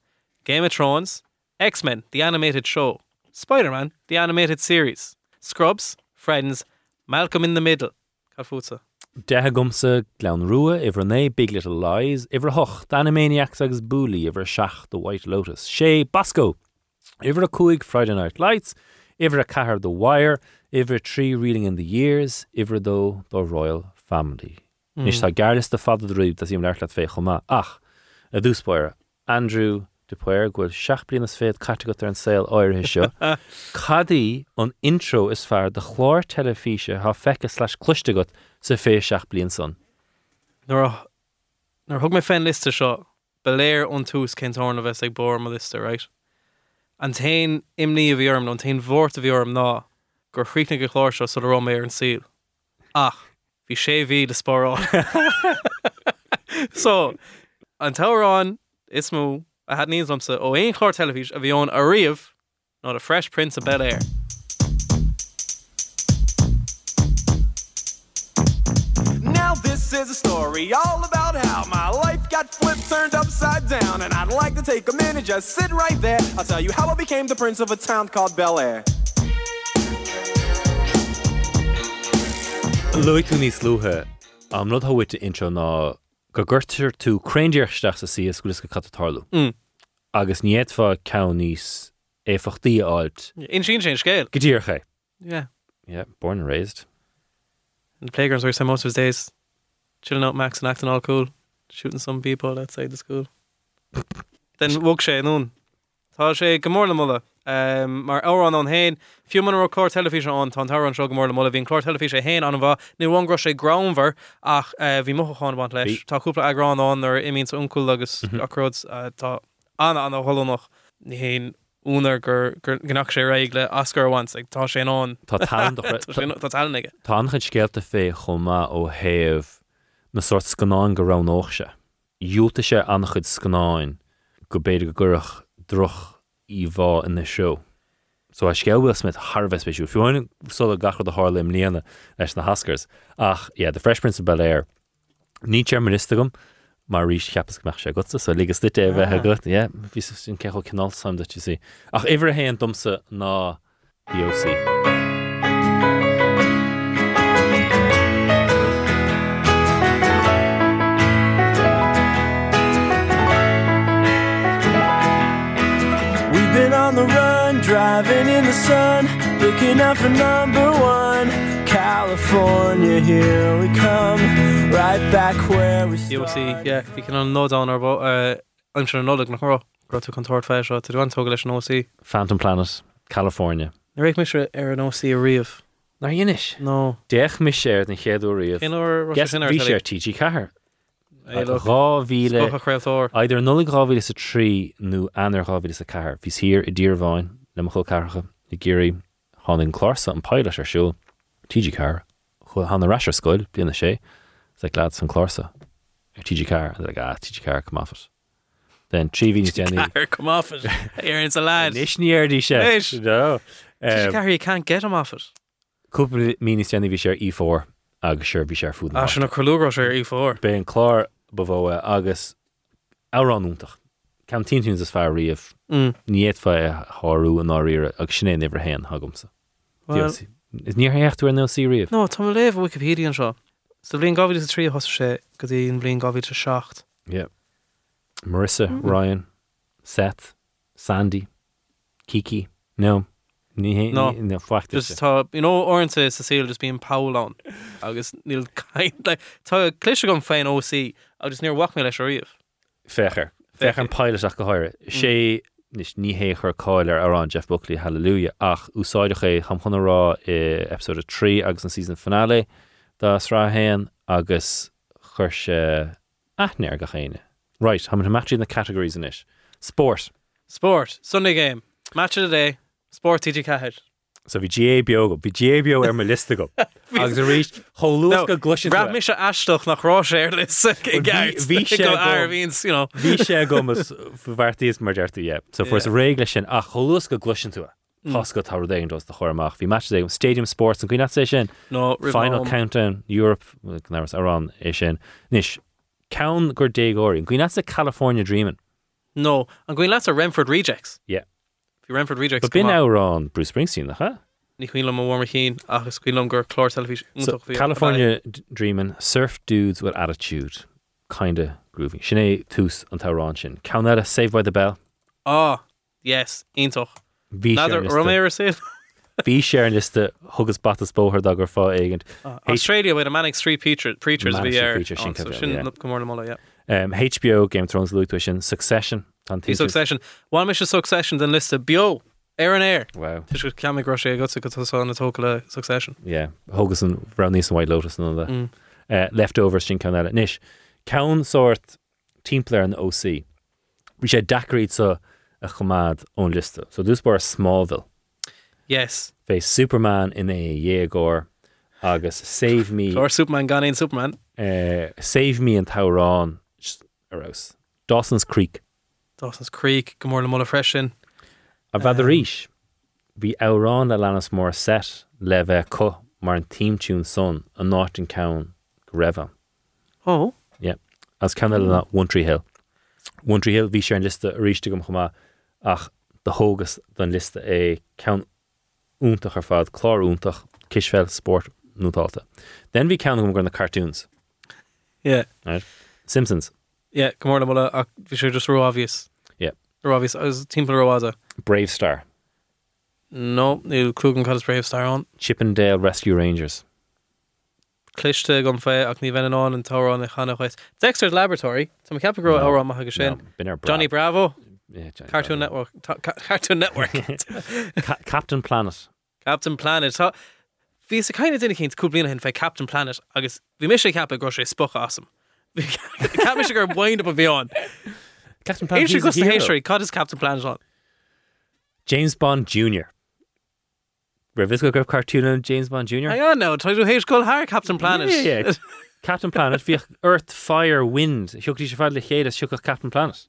Game of Thrones, X-Men, the animated show, Spider-Man, the animated series, Scrubs, Friends, Malcolm in the Middle. Cafusa. Dethe gomsa glean rua iwwer né Big Little Lies, iwwer hoch d'Animaniacs agus búlí iwwer seach the White Lotus. sé Bosco, iwwer a cuaig Friday Night Lights, iwwer a cahar The Wire, iwwer trí Reeling in the Years, iwwer dó the Royal Family. Mm. Nis tá gardas de fad rúb dat im leirlaat fé chomá ach a dúspóir Andrew de puir ghfuil seach blianas féad categat ar an saoil áirithe seo. [laughs] Cadí an intro is fear de chlár telefíe há feice leis cluistegat sa fé seach blion san. Nar nar thug mé féin liste seo beléir ón túús cintána bheits ag bor a liste right. An tain imní a bhíorm an tain bhórt a bhíorm ná gur chrína go chláir seo so rom mé ar an síl. Ach, hí sé bhí de spórá. so an tárán is mú Oh, a had níos amsa ó éon chlár telefís a bhíón a riamh ná a Fresh Prince of Bel Air. Now this is a story all about how my life got flipped, turned upside down, and I'd like to take a minute, just sit right there. I'll tell you how I became the prince of a town called Bel Air. Luig tú níos luthe am not nó thuhaite intro ná go ggurtir tú craindíirteach sa si scoúlas go catatáú. Mm. Agus níadfa ce níos éfachtaí áilt In sin sin scéil. godíorcha. Yeah. Yeah, born and raised. And the playgrounds where he spent most of his days chilling out Max and acting all cool, shooting some people outside the school. [laughs] then woke sé noon. Tá sé gomórla mulle. Um, mar árán an hain, fiú man ro chlár telefíe an tá tar an seo gomórla mulle, hín chlár telefíe hain an bh ní bhhain gro sé groundver ach uh, bhí mochaáin bhaint leis. Bhí- Tá cúpla agrán an ar imín uncool agus aród tá anna an hol noch ní héin únar gur gnach sé réigle ascar bhaint ag tá sé an Tá talige. [laughs] Tá chuid scéalta fé chumá ó héamh na sort scanáin go ranóise. Dúta sé annach chud scanáin go béidir go gurach droch í bhá in na seo. So a scéhfuil smit Harvest beisiú. Fiúin so a gachar a hálim líana leis na Haskers. Ach, yeah, the Fresh Prince of Bel Air. Ní minister gom, mar rís cheappas goach sé gosa, so ligus dit é bheithe ah. go, yeah, ví sin cecho canál sam dat si. Ach ihar héan domsa ná DOC. On the run, driving in the sun, looking out for number one. California, here we come, right back where we You will see, started. yeah, vi kan an nód an ar bo an se nóleg nach rá gro tú kantor fe tú an tog leis an OC. Phantom Planet, California. Ni réik mis ar an OC a riamh. Nar dhéis. No. Deich mis séir den chéadú riomh. In or Yes, bhí sé TG cethir. Ráhíle idir nula ráhíle sa trí nó anar ráhíle sa cethir. Bhís hir i ddíorháin le mo cecha i ggéirí háning chlása an peile ar siú TG car chu hána reisir scoil blianana sé sa glad san chlása ar TG car le a TG car cumafas. Den trí hí déna Car come off it. [laughs] Ar in a lad. Nis níirdí sé Nish. No. Car you can't get it. Cúpla mí déna bhí sé í4 agus sir bhí sé fúd. Ah, sin na cholúgra sé i fór. Bé an chlár bhóa agus áránúntaach. Cam tíún is fear riomh níiad fe háú an áíire agus sinné nihar héan hagumsa. Well, Is níor hechtú nó sí riomh? no, tá léh Wikipedia an seo. So blin gavid a trí hos sé go dtí an blin gavid a secht. Yeah. Marissa, Mm. Ryan, Seth, Sandy, Kiki, no. Ní No. no fachta. Just tá you know orintanta sa síl just bíon Paulán agus níl caiin le tá cliise gom féin OC agus níor wach mé leis a riomh. Fechar. Fechar an peileach go háir. sé nis níhé chur cáilir arán Jeff Buckley Hallelujah ach úsáideach é ham i episode 3 agus an season finale dá sráhéan agus chur se aithnear go chéine. Right, ha matí na categories in isis. Sport. Sport, Sunday game, match of the day, sport TG Cahead. So bhí GA beag bhí GA beo ar me lista go. agus a ríist choú go gluisi Rab mé se eisteach nach rá sé lis bhí- bhí sé you know. Bhí sé gomas bhhartíos mar deirú é. So fu a mm. régle sin a choús go gluisian tú. Go tar déon dos de chormach. Bhí match é Stadium Sports an cuioine sé sin. No, Final. Countdown Europe nar arán é sin. Nis Count gur dégóí. Cuioine a California Dreamin. No, I'm going lots of Renford rejects. Yeah. You Renford rejects, But bin árán Bruce Springsteen nach? Ní chuilm a warmer chin agus cuilm gur chlár televis. So California Dreamin, surf dudes with attitude. Kinda groovy. Sinné tús an tárán sin. Count a Save by the Bell. Ah, yes, intoch. Bhí sé Nadidir ar lista- Romero said. [laughs] Bhí sé liste thugus batas bóthir a gur fá éigent. Australia with a Manic Street preacher, preachers Street air. Preachers, sin yeah. go mór mola, yeah. Um, HBO Game of Thrones sin Succession Bhí succession. Me se succession den liste bio ar an air. Wow. Tuis go ceamig gro sé go go tóca le succession. Yeah, hogus an bra níos an White Lotus nó Mm. mm. uh, leftover sin can eile. Nis, cen sort teamplayer an OC. Bhí sé dacríd sa a chumad ón liste. So dús bar Smallville. Yes. Fé Superman in é dhégóir agus save me Or Superman gan in Superman. uh, save me an Tárán arás. Dawson's Creek. Dawson's Creek, Gomor le Mulla freisin. A bheit um, ríis hí árán a lenas mór set le bheith chu mar an teamtún son a náit an cen go raibh. Oh. as ceanna le One Tree Hill. One Tree Hill bhí sé an liste a ríiste gom chumá ach de hógus den liste é cean úntaach ar fad chlár úntaach kisfel sport nótáta. Den bhí cean gom gur na cartoons. Yeah. Right? Simpsons, Yeah, Gomor le Mulla bhí sé just ro obvious. Yeah. Obvious. As uh, timp roáza. Brave Star, No, níl clúgan cad Brave Star on. Chip 'n Dale Rescue Rangers, Cliste gom fé ach ní bhean an an tárán na chana chuis. Dexter's Laboratory, ceap go No, go sin. bin Johnny Bravo, yeah, Johnny Cartoon Bravo. Network, ta- ca- Cartoon Network, [laughs] Ca- Captain Planet, Captain Planet. Tá hí sa caiine duine cinn cúblina hen fé Captain Planet agus bhí mis sé cap gro sé spocha asam. Cap sé gur bhain up a bhíán. Captain Éon Planet, sé he's a go na hero. héisiirí cad is Captain Planet on. James Bond Jr. Revis go grab cartoon James Bond Jr. Hang on now, try to héis go haar Captain Planet. Yeah, yeah. Captain Planet, [laughs] bhí Earth, Fire, Wind, siúchtí sé fad le chéad siúcha Captain Planet.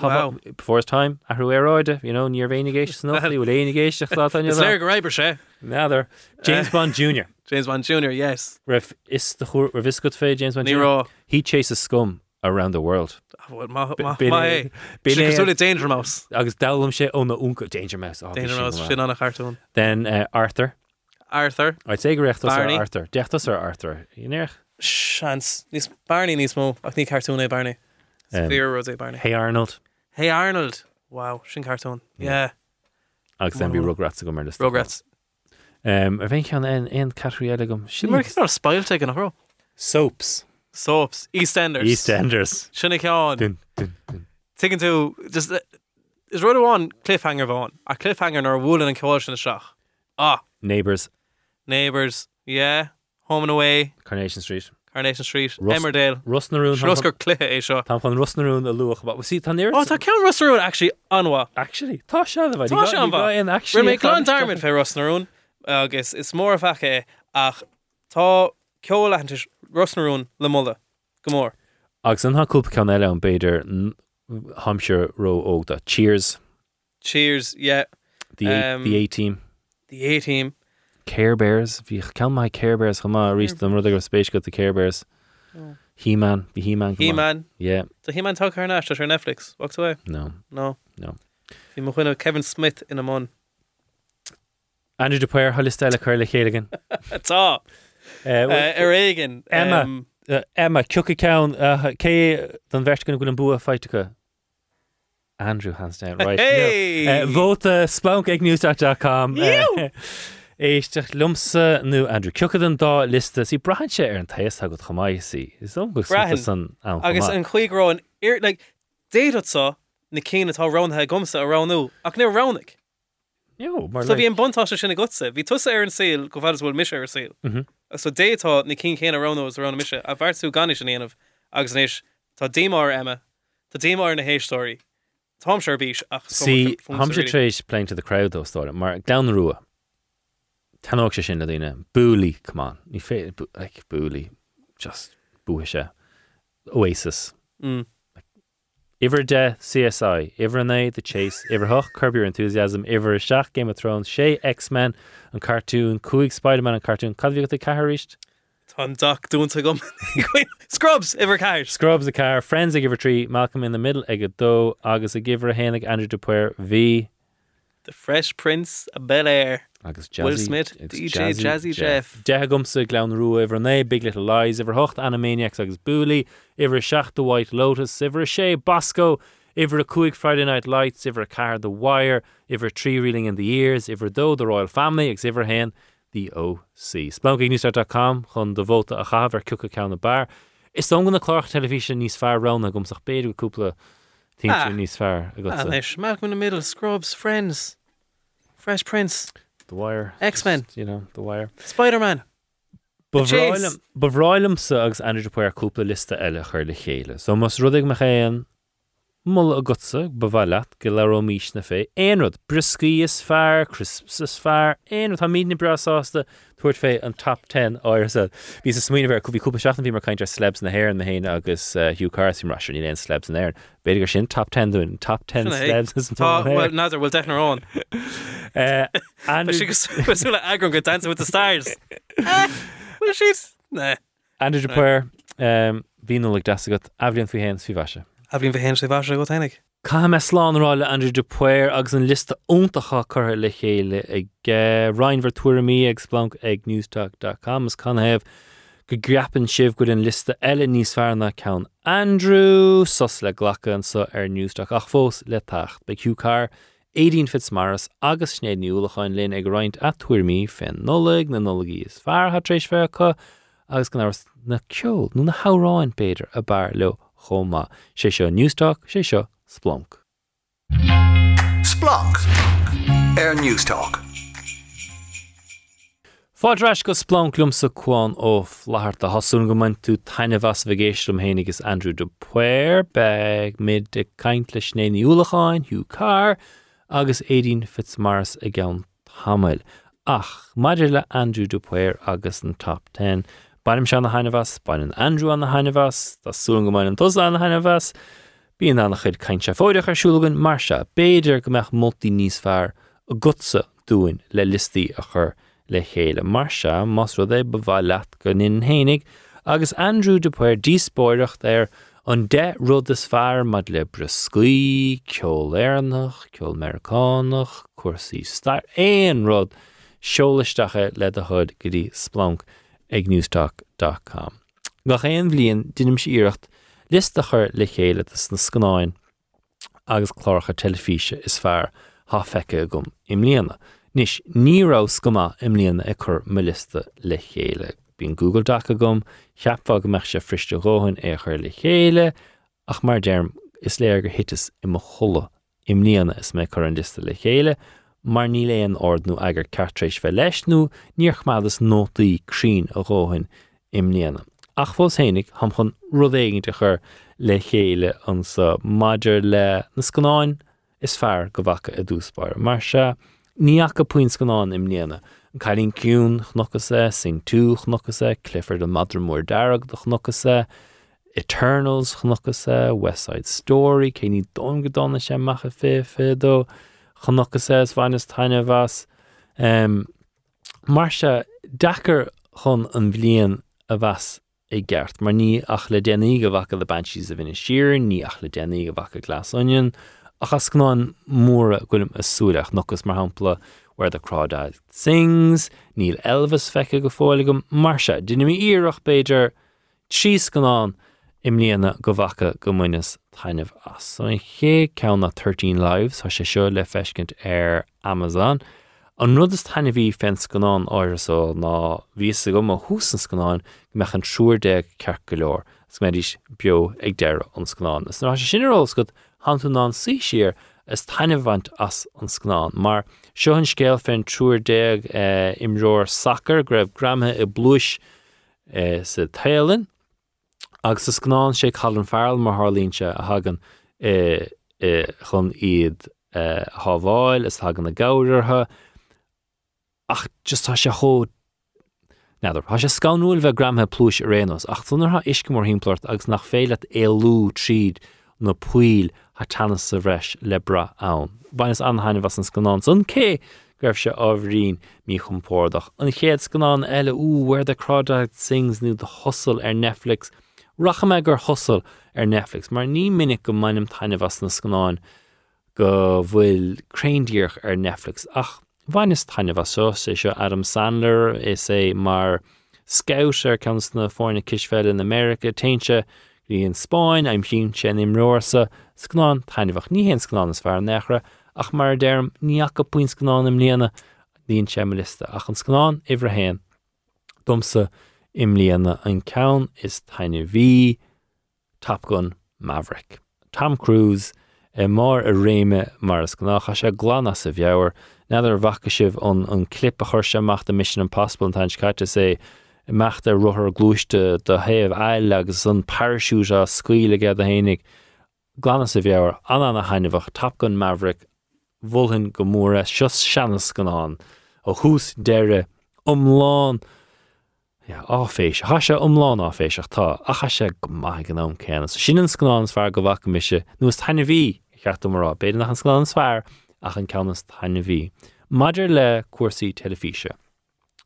Wow. Before his time, a ruéráide, you know, níor bhéinigéis snolí, bhfuil Is there go Riber sé? Nádar. James Bond [laughs] Jr. James Bond Jr. Yes. Ref is the chur revis go fé James Bond Jr. He chases scum around the world. Well, ma Bi- ma bin ma é- é. bin Sin é- go Danger Mouse. Agus dalam sé ó na unca Danger Mouse. oh, Danger Mouse sin bhfuil. on a cartoon. Then uh, Arthur. Arthur. I'd say Barney. Arthur. Deachtas ar Arthur. Inéach. Chance. Nís Barney nís mó. Ach ní cartoon é Barney. Um, Sphere Rose Barney. Hey Arnold. Hey Arnold. Wow, sin cartoon. Yeah. Agus then bhí Wow. Rugrats go mar list. Rugrats. Um, ar bhain cean an an category eile gom. Sin mar ná spoil take nach ro. Soaps. Soaps. EastEnders. EastEnders. Sinna ceán. Taken to just uh, is rud amháin cliffhanger bháin. A cliffhanger nar bhúlan an ceáil sin na seach. Ah, Neighbours. Neighbours. Yeah. Home and Away. Coronation Street. Coronation Street. Rust- Emmerdale. Ros na Rún. Shrosgur cluthe é seo. Tá fan Ros na Rún a luach. But was he tan near? Oh, tá cean Russell actually anwa. Actually, tá se bhaid. Tá se an bha. in Ri actually. mé glán darmid fé Ros na Rún agus is mór a fecha ach tá ceolahananta Ros na Rún le mulle. Gomór. Agus an haúpa cean eile an beidir Hampshire ro ógda. Cheers. Cheers, yeah. The Um, the A team. The A team. Care Bears. If Bhí cean mai Care Bears chumá a rí am rud gur spéis go the Care Bears. He-Man. Bhí He-Man. come on. He-Man. Yeah. Tá He-Man tá carna ar Netflix. Walks away. No. No. No. Bhí mo chuine Kevin Smith in a mon. Andrew DePuyer, Hollisteile chuir le chéigen. Tá. Uh, Ar éigen. Emma. um, uh, Emma, ciúcha ceann uh, cé don bheirt gona gúil an bua feitecha. Andrew hands down, right. Hey! No. Uh, Vóta spunk.news.com. Ew! [laughs] Éisteach lumsa nó Andrew an dá lista sí brahan sé ar an taas go chamáí. Is go san agus an chuigrá an ir déad na cíine tá ranthe gomsa a ranú ach ní. Jo, mar So bhí an bontá sinna gotsa. Bhí tusa ar an go mis ar. Mhm. So détá na cí chéine ranú is ran mise a bhartú ganis an aanamh agus níis tá démar Emma Tá démar na. Tom ach Sí, Hamse Trace playing to the crowd though. Mar down rua. Tanok se sin le dine. Búli, come on. Ní fé like búli. Just búhe se. Oasis. Mm. Iver de CSI, Iver na The Chase, Iver Huck, Curb Your Enthusiasm, Iver Shach, Game of Thrones, Shay, X-Men, an cartoon, Kuig, Spider-Man an cartoon, Cad vi the car reached? Tá doc dúnta gom. [laughs] Scrubs iwwer cairs. Scrubs the car, Friends a giver tree, Malcolm in the Middle, Ega do, Agus a giver a Hennig, Andrew DePuer, V, The Fresh Prince a Bel Air. Agus Jazzy, Will Smith, DJ Jazzy Jeff. Dehagumsa Glaun Rua Iver Na, Big Little Lies, Iver Hucht Animaniacs agus Bully, Iver Shach the White Lotus, Iver Shay Bosco, Iver a Kuig Friday Night Lights, Iver Car The Wire, Iver Tree Reeling in the Years, Iver Do The Royal Family, Ex Iver Hen, The OC. SplunkyNewsStart.com, chun de Volta a Chaver Cuca Count the Bar. Is don gona clách television níos fear rana gomsach beidir cúpla Tí Ah. níos fear a go Ah, leis, Malcolm in the Middle, Scrubs, Friends, Fresh Prince, The Wire. X-Men. You know, The Wire. Spider-Man. Chase. Bhráilm sa agus Andrew puir cúpla lista eile chuir le chéile. So mas rudig me chéan mull a gutsa bhhaile go le mís na fé. Éonrad briscí is fear, crisps is fear, éonrad tá mína brasásta tuairt fé an top 10 áir sa. Bhí sa smíine bhar bhí cúpa seachna bhí mar caiintear slebs na hair na héine agus uh, Hugh Carson Russian í léon slebs na air. Beidir sin top 10 dún top 10 Sinna hé. slebs is Tá, well, neither will definitely on. Uh, [laughs] [laughs] Andrew, she goes, Basula Agron go dancing with the stars. [laughs] Ah, Well, she's... Nah. Andrew Dupuir, um, bhí nó le deasagat ablíonn fao héan. A bhín bhén sé bhar go tenig. Ca me sláánráile Andrew de Puir agus an lista óntacha chutha le chéile ag uh, Reinver tuairí ag splanc ag newstalk.com is can hebh go greapan sibh go an lista eile níos fearna cean Andrew sos le ghlachan sa ar newstalk ach fós le tacht be Qcar 18 Fitzmaras agus snéad niúlachain linn ag roiint a tuairmí fin nóleg na nólaí is fear hat trééis fecha agus gan na ceol nó na háráin beidir a bar le chomá sé seo newstalk sé splanc. Splanc. Air News Talk. Fádreis go splánlumm sa chuáin ó lethart a hasún go man tú taine was vigéisiom hénig is Andrew de Puir beg mid de caiint le snéí úlaáin Hugh Carr agus édín Fitzmars a gceann tamil. Ach, maidir le Andrew de Puir agus an top 10. Baim se na hainehas, bain an Andrew an na hainehas, Tású go main an tosa an na hainehas, Bíon anna chud caiint se fóideach arsúlagan mar se béidir go a gutsa dúin le listí a chur le chéile mar se mas rud é in hénig agus Andrew de puir díspóireacht ar er, an de rud is fearr mad le brescuí, ceol éannach, ceol Americánach, cuasaí star éon rud seolaisteacha le a chud go dtí splanc ag newstalk.com. Gach éon bblion dunim si iirecht list a chur le chéile is na scanáin agus chláircha telefíe is fearr há feice gom im. Nis nírá scuma im i chur me lista le chéile. Bhín Google dacha gom, cheapfa go meach se friste róhann é chur le chéile, ach mar derm is léir go hitas i mo cholle im líana is mé chu an lista le chéile, mar ní ordnú agur cartrééis fe leisnú níorchmadas nótaí crin a róhain im líana. Ach fós hénig ham chun rudéigen chur le chéile an sa maidir le na scanáin is fearr go bhacha a dúspáir. Mar se níach go puin scanáin im líana. Cailín cún chnochas é, sing tú chnochas é, Clifford an Madramór darag do chnochas é, Eternals chnochas West Side Story, cé ní don go donna sé macha fé fé dó, chnochas é bhainnas taine bhas. Um, mar se dachar chun an bblion a bheas i gceart, mar ní ach le déanaí go bhacha le bantíí a ní ach le déanaí go bhacha glasonion, ach as gnáin móra golim nogus mar where the crowd sings, níl Elvis feice go fáilagum mar se, Dine mí íireach ganán im líana go bhacha go muinas taineh as. So in ché cean na 13 lives tá sé seo le feiscint ar Amazon, An rud is tainna bhí fens ganán áir so ná ví go a húsan scanáin go meach an trúrde cear go leor, s médís bio ag deire an scanáin. Is ná sé sinrás go hanú ná sí siir is tainine bhaint as an scanáin, mar seo an scéal féin trúrdeag uh, imróir sacr greibh gramthe i bluis uh, sa talinn, agus sa scanáin sé chalan fearil mar hálínse a hagan uh, uh, chun iad uh, hábháil is hagan na gairthe, ach just tá sé hó Neidir Tá sé scanúil bheith gramthe plúis rénos ach tunartha isce mór himplaart agus nach féile éú tríd nó puil ha tanna sa bhreis le bra ann. Bainas anhaine was an scanán san cé greibh se áhrín mí chumpórdach. An chéad scanán eile where the crowd sings nu de hustle ar Netflix. Racha hustle ar Netflix, mar ní minic go mainim taine was na scanáin go bhfuil craindíoch ar Netflix. Ach Bhainnis taine bh so sé seo Adam Sandler is é mar scout ar cans na fáinna kisfeil in America teintse í an Spáin aim sin sin im roirsa scanán tainehah ní hen scanán is fear nechra ach mar derm níach go puin scanán im líana líon semlista ach an scanán héin. Domsa im líana an cen is taine V, Top Gun Maverick. Tom Cruise i mar a réime mars gnácha sé glána sa bheabhar, neidir bhacha sibh an an clip a chuir semach a Mission Impossible an tain caiite sé mecht a ruthir glúiste do héamh eile agus an parisiús a scuile a hénig glána sa bheabhar an anna hainehah Top Gun Maverick bhulhann go móra sios seanas an ó hús áféis. Tá se omláán áféiseach tá a cha sé go mai gan am céan sin an sláán sfar go bhacha miise nuas taine bhí cheartta marrá beidir nach an sláán sfir ach an ceannas taine bhí. Maidir le cuasaí telefíe.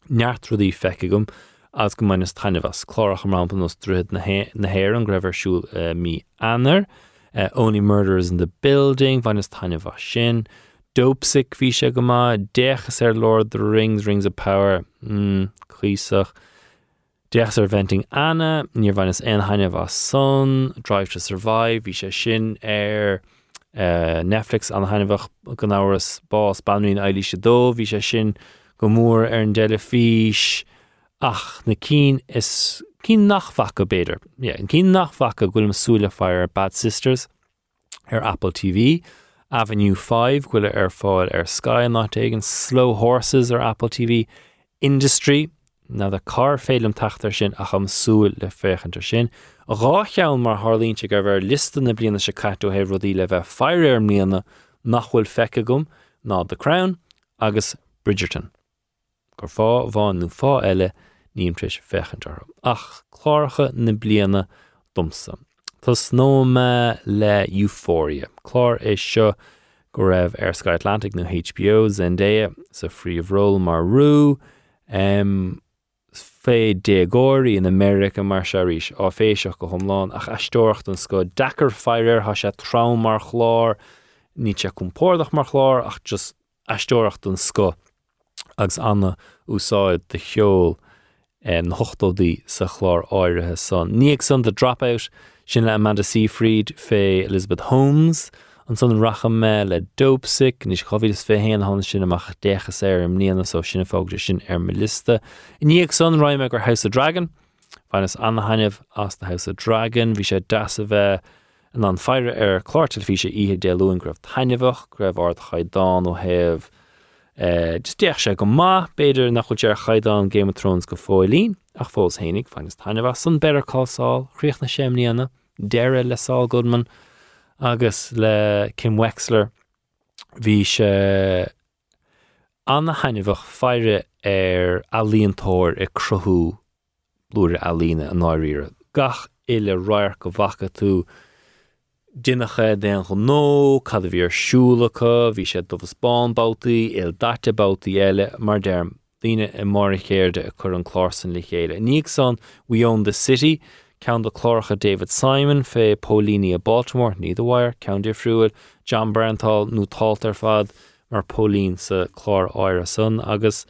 Neart rudí feice gom as go mainas tainehas chlárach am rampan os druid na héir an greibharsúil uh, mí anar, uh, Only Murders in the Building, bhainnas tainehah sin, Dopesick bhí sé go má Lord the Rings, Rings of Power, mm, ar venting Anna, níor bhainnas anhaineh a son, Drive to Survive, sé sin ar uh, Netflix an haineh go náras bás banúin eilí sé dó, bhí sé sin go mór an ach na cí is cí nachfa go béidir. Yeah, an cí nachfa go ghfuil súla Bad Sisters ar Apple TV, Avenue 5 ghfuile ar ar Sky nach igen Slow Horses ar Apple TV, Industry, na a car félim tatar sin a chum súil le féchantar sin. Rácheann mar hálínte gur bhar listan na bliana se catú heh rodí le bheith fear mlíana nachhfuil feice gom ná The Crown agus Bridgerton. Gur fá bháin nó fá eile níon tris fechantar. Ach chláiricha na bliana dumsa. Tás nó me le Euphoria. Chlár é seo go raibh ar Sky Atlantic nó HBO Zendaya sa phríomhról mar rú, um, fé dégóirí in America mar se ríis á féiseach go thomláin ach eistóirt an sco dechar fearir ha sé tram mar chlár, ní se compórdach mar chlár ach just eistóirecht an sco agus anna úsáid de cheol an hochtódaí sa chlár áirithe san. Níag san de dropout sin le Amanda Seyfried fé Elizabeth Holmes, an son racha me le Dopesick nís chohís fé héan han sin amach déchas ar am níana so sinna fógre sin ar er me liste. Níag son roiime gur House of Dragon, Bhainnas anhaineh as na House of Dragon, hí sé das uh, er a bheith an an feire ar chláirtil fi sé ihe déúin gribh tainehah, greibh ard chaidán ó heh, Uh, deach sé go má beidir nach chu dear chaidán Game of Thrones go fáilín ach fós hénig fangus taineh san bear cásáil, chríoch na séimníana, deire leá Goodman, agus le Kim Wexler hí eh, se anna hainehah feire ar alíontóir i cruthú blúir alína an áíre. Gach ile roiir go bhacha tú Dinnecha déan go nó cad bhí arsúlacha, bhí sé do spáinbátaí il datebátaí eile mar derm líine i mar chéirde chur an chlásan le chéile. Níag san We Own the City, cean do chlóracha David Simon fé Paulíní a Baltimore ní dohhair cean difriúil Jon Bernthal nó taltar fad mar Paulín sa chlár áire san agus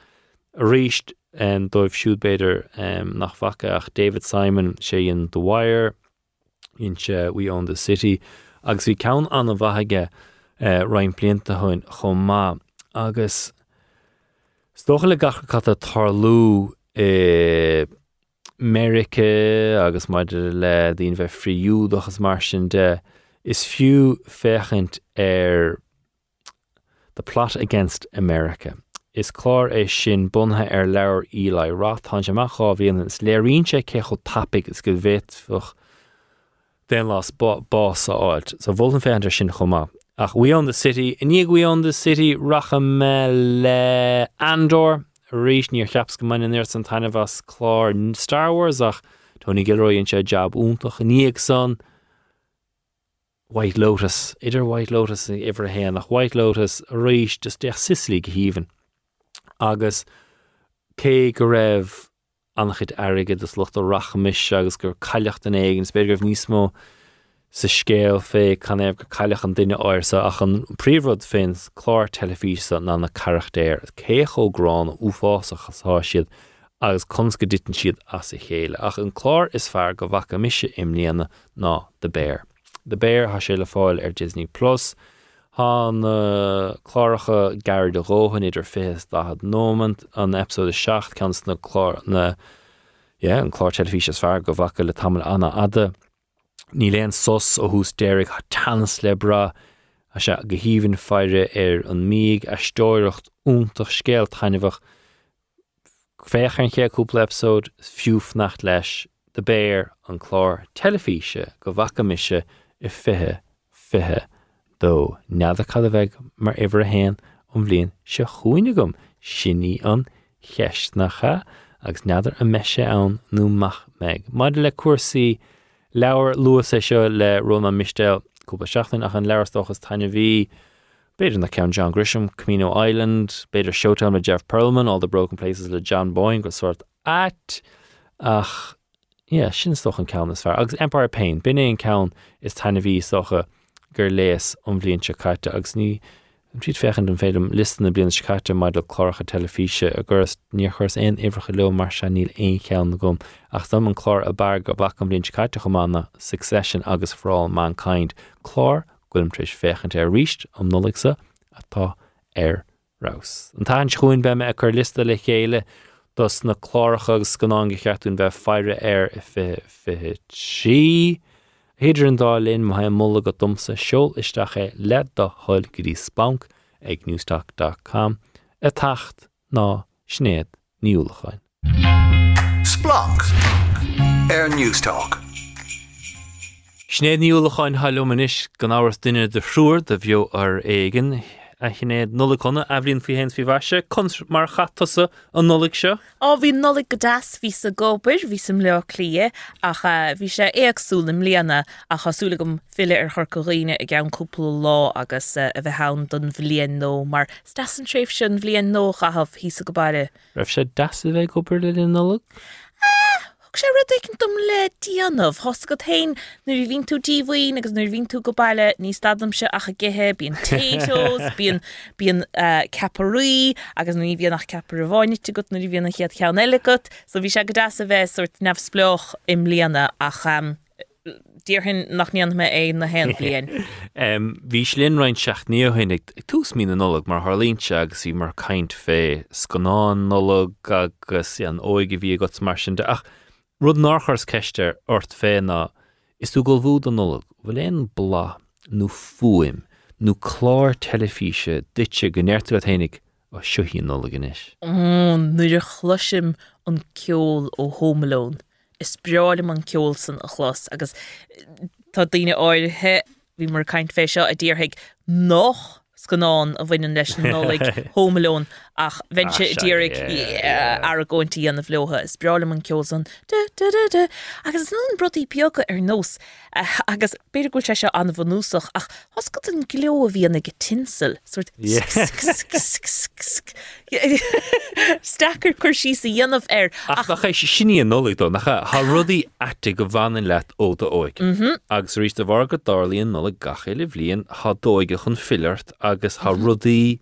ríist an dóibh siúdbéidir um, nach facha ach David Simon sé in The Wire inse We Own the City agus bhí cean anna bhaige uh, rain blianta chuin agus Stocha le tarlú uh, America agus maidir le dtíon bheith friúdachas mar sin de is fiú féchant ar the plot against America. Is chlár é sin bunthe ar leir ílai ráthán semach bhíon is léiríonn sé tapig is go bhéitfach den las bás a áilt, sa bhil an féidir sin chumá. Ach we on the city, iníag we on the city racha me le Andor, rééis níor cheaps go man ir san tainine bhas chlár Star Wars ach Tony Gilroíonn sé jab úntaach níag san White Lotus, idir White Lotus ihar héan nach White Lotus a rééis just deach sislí go híhan. agus cé go raibh annachchid aige dus lucht a rachamis agus gur caiilecht an éigen spéirgah níosmó sa scéal fé can éh go caiileach an duine áirsa ach an príomhrod fins chlár telefísa ná na carachtéir céchórán úfásach chasá siad agus cons go ditan siad as i chéile ach an is fear go bhacha miise imlíana ná de béir. De béir ha sé le fáil ar Disney Plus, Tá na uh, chláiricha geir de róhan idir fés dahad nómant an episód 6 cans na na an chlár telefíe fear go bhacha le anna ada. Ní léon sos ó hús déirigh tanas le bra a se go híhann feire ar an míg a stóirecht úntaach scéal tainehah féchan ché cúpla episód fiúfnacht leis de béir an chlár telefíe go bhacamise i fithe fithe dó neada cad bheith mar ihar a héin an bblion se chuoine gom sinní an cheistnacha agus neadidir a meise ann nóach meid. Maid le cuasaí leabhar luas é seo le Rona Mistel cúpa seachtain ach an leirstochas taine bhí Beidir na cean John Grisham, Camino Island, Beidir Showtime le Jeff Pearlman, all the broken places le John Boyne go sort at ach yeah, sin stoch an cean is agus Empire Pain, bin é an cean is taine bhí socha gur léas an bblion se caiite agus ní tríd fechan an féidir listan na blion caiite maid le chlácha telefíe a gur ní chus éon ifracha le mar se níl éon cean na gom ach dom an chlár a bar go bach an blion caiite chumána Succession agus fráil mankind chlár gwym tris fechant ar ríist am noligsa atá er ar rás. An tá chuin be me a chur lista le chéile dus na chláirchagus gan go cheartún bheith feire ar i fi si. Héidir an dá linn má mulla go dumsa seol isteach é le do thuil go dtí spank ag newstalk.com a tacht ná snéad níúlachain. Splanc. Air News Talk. Snéad níúlachain hallumanis gan áras duine de hrúr de bheo ar éigen a chinnéad nula chuna a bhríonn fi hens fi bhaise cons mar chatasa an nolig seo. á bhí nolig go das ví a gopur ví sem le lia ach bhí sé éagsúlam líana a chasúla gom fiile ar chorcoíine i gan cúpla lá agus a bheith hán don bhlíon nó mar stasan tréh sin bhlíon nó a haf hí a go bailile. Raibh sé das a bheith gopur le in nolig? Thg sé ru ag dom le díanamh hos go tain nuair vín tú díhhaoin agus nuair vín tú go bailile ní stadam se acha githe bíon téos bíon bíon caparí agus nu bhíon nach capar a bháinite go nuair bhíonna chiaad chean eile so bhí se go das a bheith suirt nefsploch im líana ach um, Díorhin nach nían me é na hen blion. Bhí slinn reinin seach níohinnig tús mí nolog mar Harlínse agus í mar caiint fé scanán nolog agus an óige bhí got mar sin de ach rud nachchars ceiste ort fé ná is tú go bhúd an nolog bhfuil éon bla nó fuim nó chlár telefíe ditse gnéirú a hénig ó siúhíí nolog inis. nuair a chluisim an ceol ó homelón. Is breálim an ceol san a chlos agus tá daine áirithe bhí mar caiint fé seo a ddíorthaigh noch scanán a bhainean leis nólaigh homelón ach vense Ah, ddírig sure, yeah, ar a ggóintí an na bhlótha is breálim an ceol san [laughs] agus nó an beaga ar nós agus beidir goil se se an bhnúsach ach go an gleo a bhíanana go tinsel suirt. Stacker chuir sí sa dhéanamh ar Ach. éis sinní an nólaigh dó nach ha rudí ete go bhhain leat ó do óig. Agus rí a bhar go nóla gachéile bblion há dóige chun fillart agus há rudaí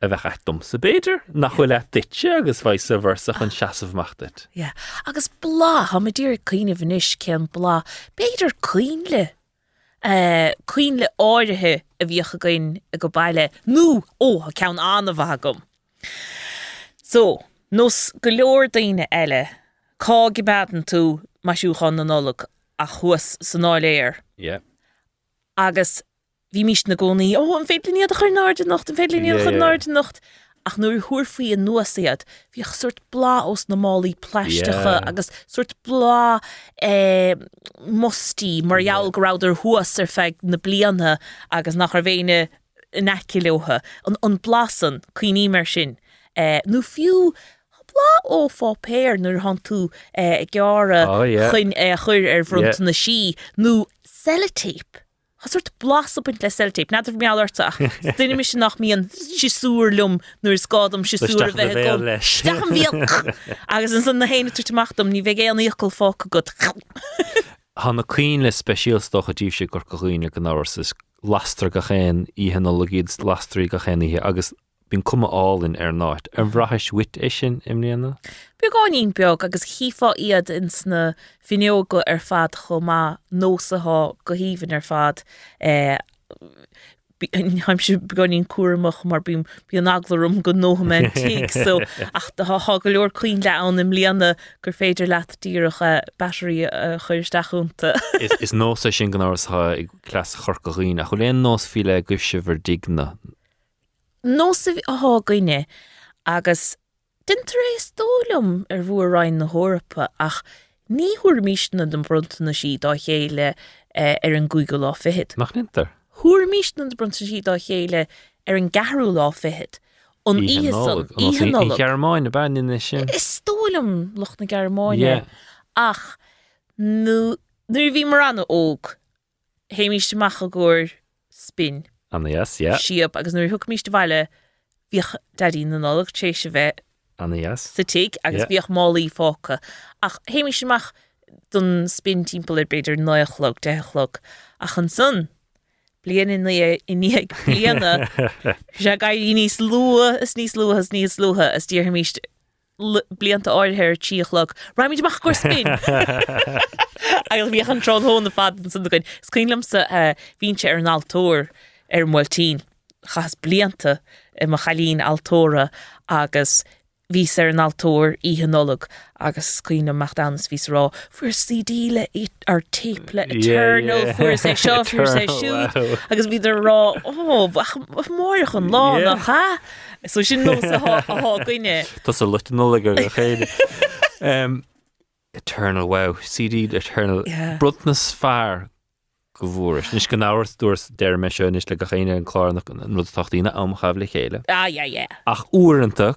a bheith etom sa béidir nach chuil le ditse agus bhaid sa bharsach an seaamhachtat. Yeah. agus blá ha me dtíir cuioine bhanis cen blá Beiidir cuiinle cuiinle áirithe a bhíocha goin a go bailile nó ó ha cean anna bha gom. So nos go leor daine eile cá gibádan tú maisiúchan na nóla a chuas san náléir. Yeah. agus bhí mis na gcónaí ó an félíad a chu náde nacht an Yeah, chu náde nacht ach nuair thuair faoí an nuasaad bhí suirt blá os na málaí pleisteige Yeah. agus suirt blá mostí marall goráidir thuas ar feig na blianana agus nach ar bhéine necileotha an an blasan chuoí mar sin nó fiú blá ó fá péir nuair han tú eh, geara chuin chuir ar bhront na sí nó sellotape. Has soort blas op le seltape net meallerach. Dinne mis nach mí an sisúrlum nuair Beisteach na bhéal leis. agus an san na héine tuachtam ní bheith an íocail fá go Hanna cuioin le speisialstocha díobh sé gur goghine go náhar is lastra go chéin íhanologíd lastraí go chéanaíthe agus bín cuma álinn ar er náit. Ar bhrathis mhm. wit é sin imlíana? Be gáín beag agus chiá iad er er eh, [laughs] in sna finneoga ar fad chomá nósaá go híhann ar fad eh, haim se beganín cuaach mar bím bí an aglarm go nómen tí so ach ha go leor chuoin le an im líana gur féidir leat díirecha eh, batterí eh, chuirsteachúnta. [laughs] Is, is nó sin gan átha ag clas chorcaín a chu léon nós file guise bhar digna. Nó sa bhí athgaine agus den éis dólam ar bhuaráin na hórappa ach níhuiair míisna den brunta sí dá chéile eh, ar an gúige lá fihead. nach nintar. Thúr míisna brunta sí dá chéile ar an garú lá fihead. an Gearmáin a in sin. Is tólam loch na Germáine Yeah. ach nu nu bhí mar anna óg héimiisteach a ggóir spin Anna yes, yeah. siab agus nuair thug míiste bhile bhíoch daí na nálaach té se bheith Anna yes. sa tí agus Yeah. bhíoch málaí fáca ach héimiisteach don spin timppla beidir 9chlog delog ach an sun blian in iní bliana se ga í níos lua is níos lua is níos lutha is tíor míist blianta áirthir tíochlog Raimiideach gur spin Eil bhí an tro hna fad san goin Scrílam sa víse ar an altóir ar mhiltín chas blianta i mar chalín altóra agus ví ar an altóir íhannolog agus cuioine meachdanas vís rá fuair sidíle ar tape le eternal fuair sé seo fuair sé siú agus bhí rá ó mór chun lá nach cha so sin nó athghoine Tás a lutanóla go chéide. Um, Eternal wow, CD Eternal Yeah. Brutnas [laughs] fear [laughs] go bhúris. Nis go náhairt dúirs deir me seo is le go chéine an chlánach rud tatíine am chah le chéile. Ach uanta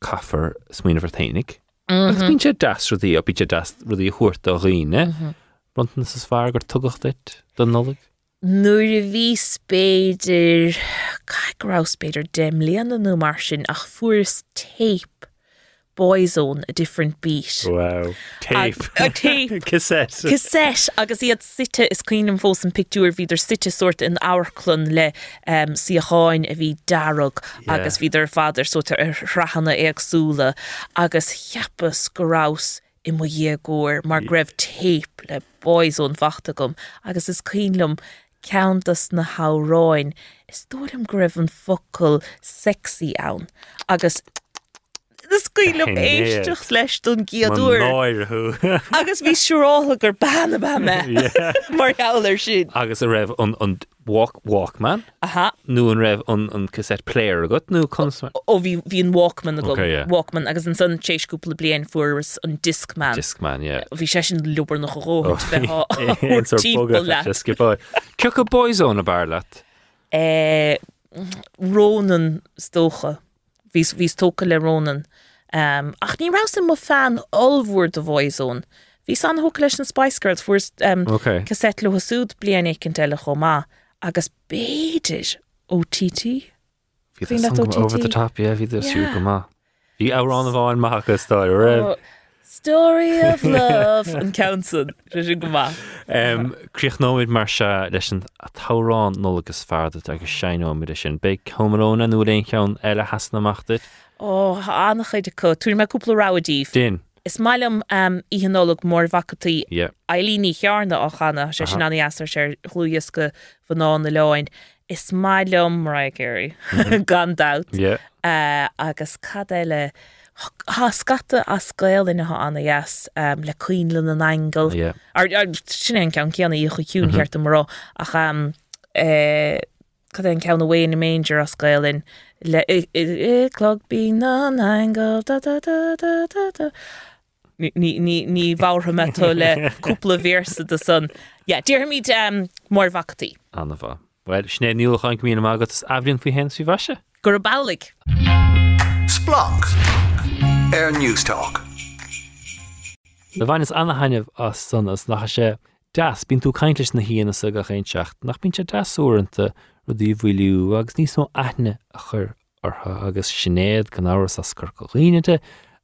caafar smuoine. Agus bín sé das rudí a bíte das rudí chuirt a riine. Bruntas is fear gur tugacht dit don nolig. nuair a bhí spéidir cairáspéidir nó mar sin ach fuair tape boyzone a different beat. Wow. Tape. a tape. [laughs] Cassette. Cassette agus iad site is cuiinem fós an picúr híidir site sort in áclun le um, si a cháin a bhí darug Yeah. agus híidir fáidir so ar rachanna agsúla agus cheappas gorás i mo dhégóir mar greibh tape le Boyzone fachta gom agus is cuilum Counttas na háráin is dúm greibh an focail sexy ann agus Scuilm Céad. éisteach leis don giaadúir Náirthú. agus bhí siúrála gur banna ba me [laughs] mar gair sin. Agus a raibh an walk Walkman. Aha nu an raibh an an cassette player agat nó consma ó bhí hí an Walkman a go Okay, yeah. Walkman agus an san téisúpla blian furas an Discman. Discman, yeah. bhí sé sin lubar nach róhad le skipá. Ce go Boyzone a bar leat. Eh, Rónan stócha vís vís tóca le Rónan. Um, ach ní ra sem má fan olhúór de bhhaizón. Bhí san ho leis an Spicegirls um, Okay. le hasúd blian ag an teile chomá agus béidir. Bhí Bhí over the top, yeah, siú Yeah. go má. Bhí árán a bháin maithachas tá raibh. Story of [laughs] love an Council sin go má. Críoch nóid mar se leis an a tárán nólagus feardat agus seinóid sin be chomaróna nó réon cheann eile hasnaachtit. ó annach chuide chu túir me cúpla ráidíh. Din, Is mailam um, íhanóleg mór vacatí yeah. Elíní chearna á chana sé sin anna asar sé chhlúiasca fan ná na leáin. Is mailumm Mariah Carey gan dat uh, agus cadéile há scata a scail inathe anna yes um, le cuiinlan an angel. Yeah. Ar, ar sin an cean ceanna í chu cún cheart marrá ach um, eh, cad an ceanna bhé na manger a scailin le clog bí an angel da da da da da da. Ní- ní ní- ní bhátha me tú le cúpla bhésa de san. Ja, Dír míid um, mór vacatí. Anna bha. Well, sné níúchain mí agus ablionn fao hen sí bhaise. Gur a. Splanc. Air News Talk. Le bhain is anna haineh as san as nach sé das bín tú caiintes na híana sa go chéintseach nach bín sé dasúanta ru dí bhfuiliú agus níos nó aithne a chur ortha agus sinnéad gan áras a scur go riineite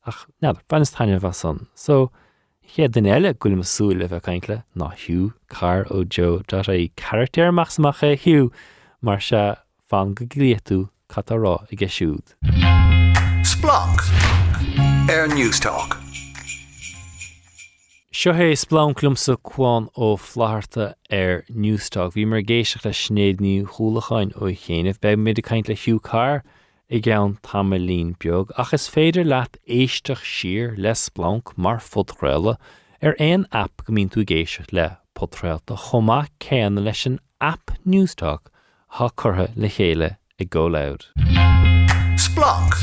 ach ne ban is taine bh san. So ché den eile goil masúla bheith caiintle ná hiú car ó Jo dá é charactéir maxach é hiú mar se fan go gréú catarrá i g siúd. Splanc. Air News Talk. Seo hé splánlummsa chuáin ó flaharta ar Newstag, bhí mar géisioach le snéadní chulachain ó chéanamh be mid a caiint le hiú car i gceann tam lín beag, ach is féidir leat éisteach sir le splánc mar fudréile ar éon app go mín tú géisioach le potréalta chomá céanna leis an app Newstag há chutha le chéile i ggó leid. Splanc.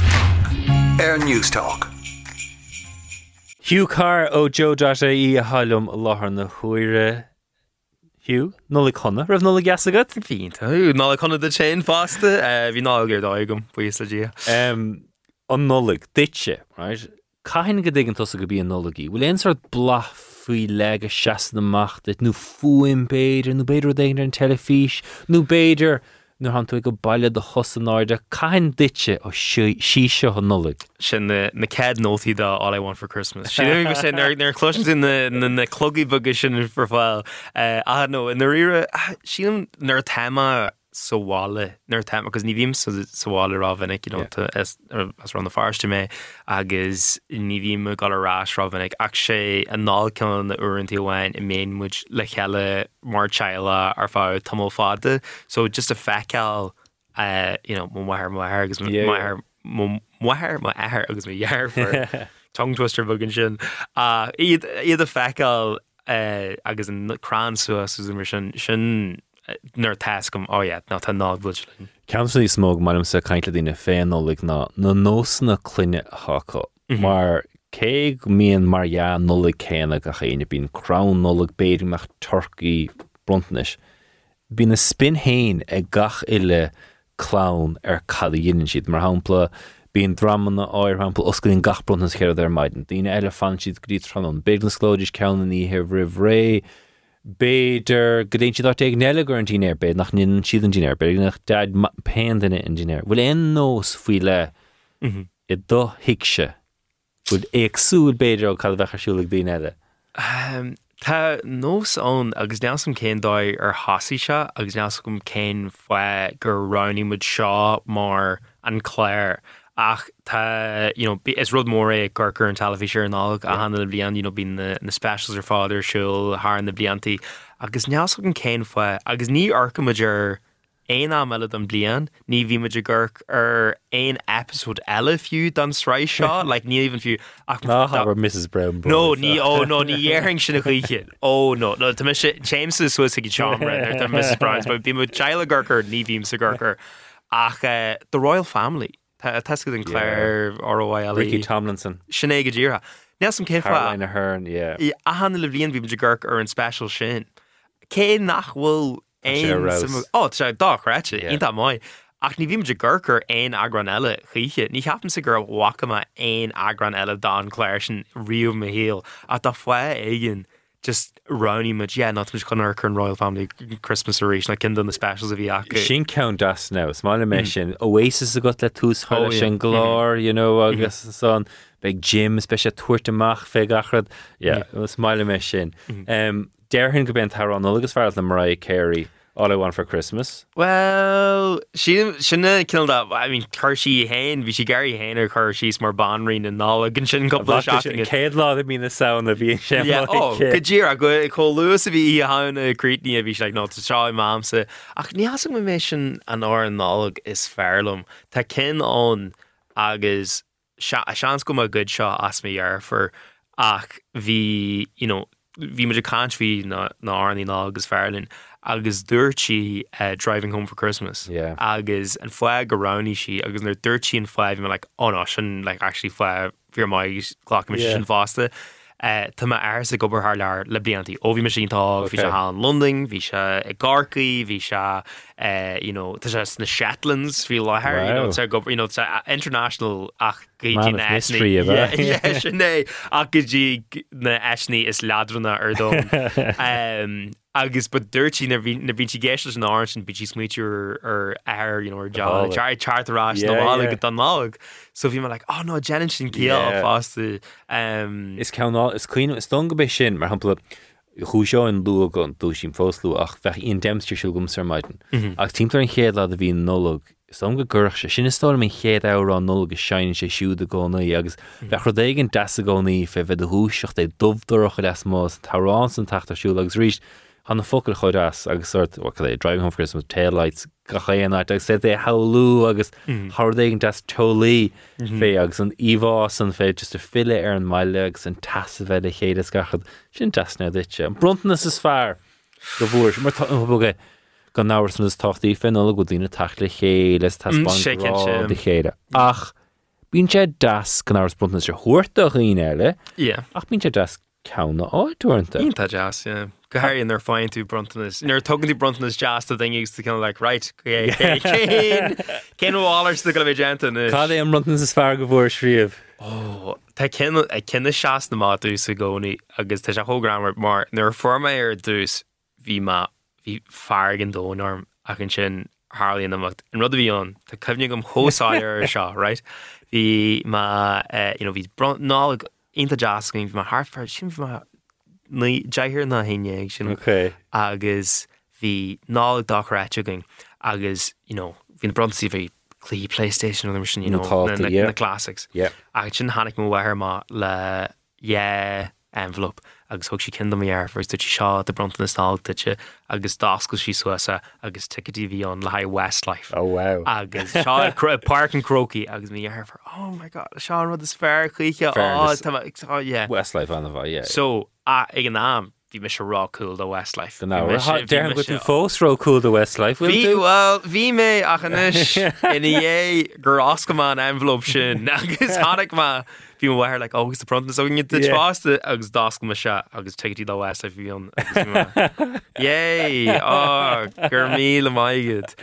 Air News Talk. Hugh Carr ó Joe í a hallm láthar na chuire Hugh nóla chuna rah nóla gas agat? Fínta ná chuna de sé fásta bhí nágur dáigem buos le. Um, an nólig ditse right? Cahin go dgan tosa go bí an nólaí. Bhfuil éon sort blach faoi le a seaan amach dit nó fuin béidir nó beidir d an telefís nó béidir nó han tú go bailile do chosan áide caiin ditse ó sí seo an nólig. sin na cad nóí dá all I want for Christmas. Si er go sin eh, ar clo in na clogí bugge sin for fáil a nó in na rire sílam nar téma soále nar téma agus ní bhím soále ráhannig as ran na farste mé agus ní bhím gal arás ráhannig ach sé an nácan na uintí bhhain i mémuid le cheile mar teile ar fá tamó fáde, so just a feáil muhair muhair agus muhair má air agus mé dhear [laughs] tongue twister bugin sin. Iad a feáil agus an crán suas mar sin sin nar tas gom áiad ná tá nábulin. Ceamsa í smóg marim sa caiintla dtíine féanolaigh ná na nósanna cluine hácha mar cé mííon marheá nula céna a chéine bín crán nóla béidirach torcaí brontais. Bí na spin héin ag gach ile clán ar er cadí dhéanaan siad mar hapla bíon dramanna áir hapla oscailín gachbrontas chéad ar maididen. Díine eile fan siad grí tran, Beaglanslóidir ceanna í heh rih ré, Béidir go déint siad ag neilegur an tínéir béid nach nin siad an tínéir, be nach dead pein duine an tínéir. Bhfuil éon nós faoi le mhm. i do hiicse bud éagsúil béidir ó cad bhecharsúlaigh daine eile. Tá nós ón agus neasam céin dóid ar hasí se agus neas gom céin foioi gur roiní mud seo mar an chléir. Ach tá you know, is rud mór é gurcur an talafíir an ág a hanna blian you know, bí na, na specials ar fáidir siúil th na blianttí agus neas an céin foioi agus ní arcamaidir é meile an blian ní bhí meidir gurc ar ein episód eile fiú don sráid seo [laughs] le ní even fiú ná Mrs Brown No ní ó nó ní dhéing sinna chuiche. [laughs] Ó nó no Tá sé James is su ag John Mrs Brown, bí mu teile gurcur ní bhím sa gurcur ach uh, the Royle Family. Teske den léir ROI Ricky Tomlinson. Sinné go ddíra. Ne sem cé na hern I a hanna le bblion bhí gurk ar an special sin. Cé nachhfuil sé dárete ítá mai. Ach ní bhím de ggurkur ein agran eile chiche, ní cheapan sa gur wachama ein agran eile dá léir sin riomh me héal a tá aigen just roní mu yeah, not much chun chun Royle Family Christmas éis na cin na specials a bhí acu. Sin count das ná máile me sin Oasis a got le túús cho sin glár you know agus san beag Jim spe tuairt amach fé gachrad máile me sin. Déirhinn go ben tar an agus fear le Mariah Carey. All I want for Christmas? Well, she si sinna kil I mean chuirsí hain, hí si garí hain ar chuir síos mar banrín an nála gin sin go céad lá a mína saona a bhí sin godír a go call có luas a bhí í hána críní a bhí le ná seá mámsa ach nías me mé sin an á an is fearlumm Tá cin ón agus sean go a good seo as méhear for ach hí hí me de cant hí ná áí ná agus fearlinn. Agus dúirtí uh, driving home for Christmas. Yeah. agus an foiag go raní si agus nar dúirtí an foiimh me like, oh no sin like, actually foiag fir maiglá yeah. sin fásta. Uh, tá air a gobar haar lear le blianttí ó bhí mar sintá hí se há an London, hí se i Garcaí, hí se tá se na Shetlands hí lethir go international ach sinné [laughs] ach gotí na eisní is ladranna ar dó. [laughs] agus ba dúirtí na bhín si géiste an á sin bití smuitiú ar air dear chartrá nóála go don nág, so bhí mar le á nó Jean sin cíal fásta. Is ceá is cuioine is don go béh sin mar hapla chu seo an lu gan dú sin fóslú ach bheith on demstir siú gom sar maididen. ach tímtar an chéad a bhí nólog som go ggurch se sin sto mé chéad árán nul agus sein sé siúd a gcónaí agus le chu dégin de a gcónaí fé bheit a húiseach é dubhdorach les más tárán san tatar siú agus ríist han na focail chuid as agus sort é driving home Christmas taillights gachéanaart agus sé é haú agus hádégan des tolí fé agus an omhá san fé just a fiile ar an meile agus an tas bheith a chéad gachad sin tasna ditse an brontanas is fearr go bhór mar buge gan náhar san is tochttaí fin go dtína tala chéile Mm, sin. de chéire ach bín sé das gan áhar bronta sé thuirta chuoine eile ach bín sé das cena áúnta Ínta jazz, yeah. Go hairn ar fáin tú brontanas. Nar tugann tú brontanas jazz a thing used to kind of like, right, [laughs] cén bháir go bh genta Cá é an brontas is fear go bhór sríomh Tá cinenne seaas na má dús a gcónaí agus tá se thógramar mar nuair forma ar dús bhí má hí fargan dónarm ach an sin hálíon amach an rud bhíon Tá cumne gom hósáir ar seo right? Hí má hí ná inta jazzing bhí Harfar sin deithir na haine sin Ok. agus hí ná doráitegin agus you know, hín bronsaí bhí clí PlayStation or sin you Na know, na, na, yeah. na classics. Yeah. agus sin hánig mó bhhair má le yeah envelope agus thug si cin ar furs tú seo de bronta na stáiltaite agus dáscail sí suasa agus ticetí bhí an le ha Westlife. Oh wow. agus seo park an croki agus mí ar for oh my god Seán rud is fear chuiche á Westlife an bh yeah. so a ag an náam bhí me se rá cool do Westlife Den ná Bhí me se- bhí dean go fósró cool de Westlife well bhí mé achanis [laughs] ina dhé gur oscaán envelope sin [laughs] agus [laughs] hánig má bhí bhhair le agus de pront so Yeah. fásta agus dasca me se agus tetí do West bhíon Jé gur mí le maigad.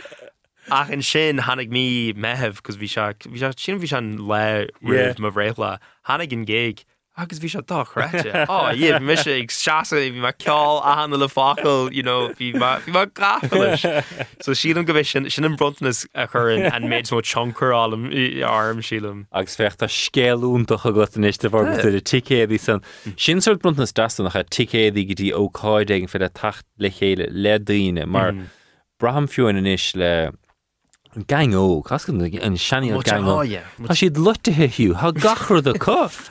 Ach an sin hánig mí mehef cos bhí se bhí se- sin bhí an le rih ma bhréla hánig an géig. Agus bhí se dochreite. Á mi sé ag seaasa bhí mar ceáil a hanna le fácail bhí mar gafalis. [laughs] So sílam go bh sin sin an brontanas a churin an méid mó choncarálum arm sílam. agus fecht a scéúntaach a go isiste bhar de ticéí san. Sin suirt bruntnas dastan nach a ticéí go dtí óáiding fe a tacht le chéile le daine mar mm. braham fiúin in is le gang ó Cas an Much- gang oh, ó. yeah. Tá siad lutathe hiú, Tá gachar a.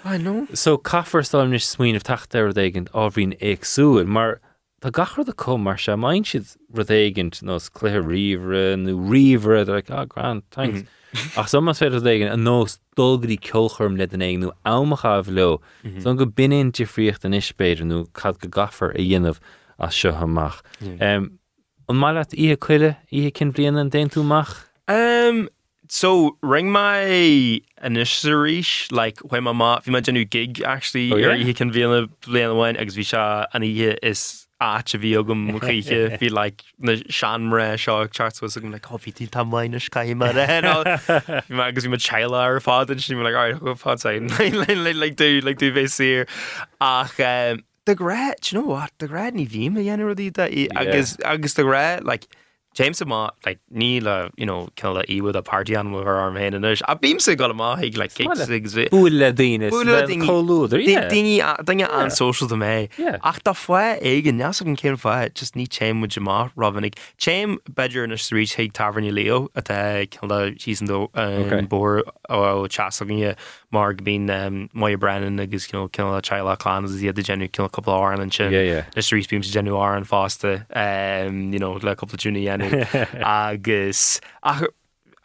I know. So caafar stáim is smuoineh tacht ar dégant áhrín éagsúil, mar Tá gachar a com mar se main siad rudégant nás cléir riomre nó riomre ar á oh, grand thanks. Ach somas féidir dégin an nós dulgadí ceolcharm le den éag nó amachá le, son go binin difriocht an ispéidir nó cad go gafar a dhéanamh as seo amach. An mai í chuile í cin blian an túach? Um, so ring my initiaries like when my ma fi ma genu gig actually Oh, or yeah? he can be in [laughs] [laughs] a blian wine agus vi an ihe is agam muché bhí le na seanre seo charts was agam le coffee tí tam maiine cai mar me agus bhí mar teile ar fád sin le go fá le dú like dú bhéh sir ach um, de grad you know what? De grad ní bhí a dhéanú í agus agus de grad like James má like ní le uh, you know kill le iwad a party an ar an a bím se go má hiig le Búil le daine dange an social do mé Yeah. ach tá foioi igen ne an cin fe just ní téim mu má Robinnig Téim beidir na street heag taverní leo a kill sí Okay. an bor oh, oh, ó chasaginne mar bín mai brennen agus kill a Chile clan iad a gennu kill couple Ireland sin Yeah, yeah. na street beams gennu á an fásta um, you know, le couple júna ennu [laughs] agus ach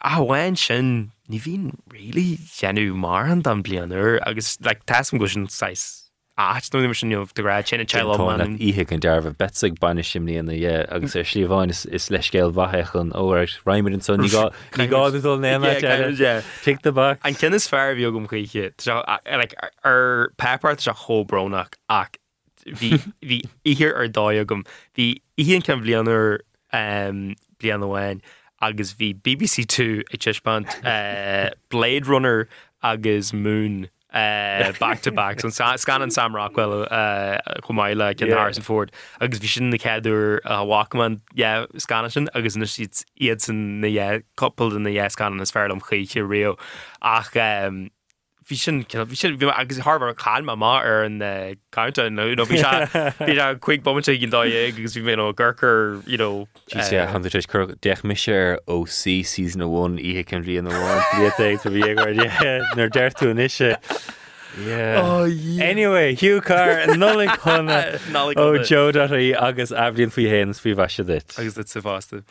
ahhain sin ní bhín rilí gennu mar an dan blianúir agus le tasm go sin 6 áit nó sin jomh de ra sinna ihe an dearbh betsaigh banna simlíana é agus ar slíomháin is leis céil bhaithechan óir Reimmar an son ní gáúil Yeah. Tu de bach An cin is fear bhí gom chuiche ar pepart se chóbrónach ach hí ihir ar dá gom hí íon cem blianúir blian bhhain agus bhí BBC2 ag tiispant uh, Blade Runner agus Moon back to back. So sa- scan an Sam Rockwell uh, chumáile cin. Harrison Ford. Agus bhí sin na ceadú uh, Walkman yeah, scan sin agus na siad iad san na yeah, couple in na yeah, scan is fearlam chuiche rio ach um, Bhí sin bhí sin bhí agus Harbar calma má ar an counta nó bhí bhí chuig bommte gin dá agus bhí mé ggurchar sé han cur deich mis sé ar OC season a bhin ihe cin bhí an bháin bhí bhí nar deirú isise. Anyway, Hugh Car nolig chuna ó Joe í agus ablíonn faoi héans fao bhaise dit. agus dit sa fásta.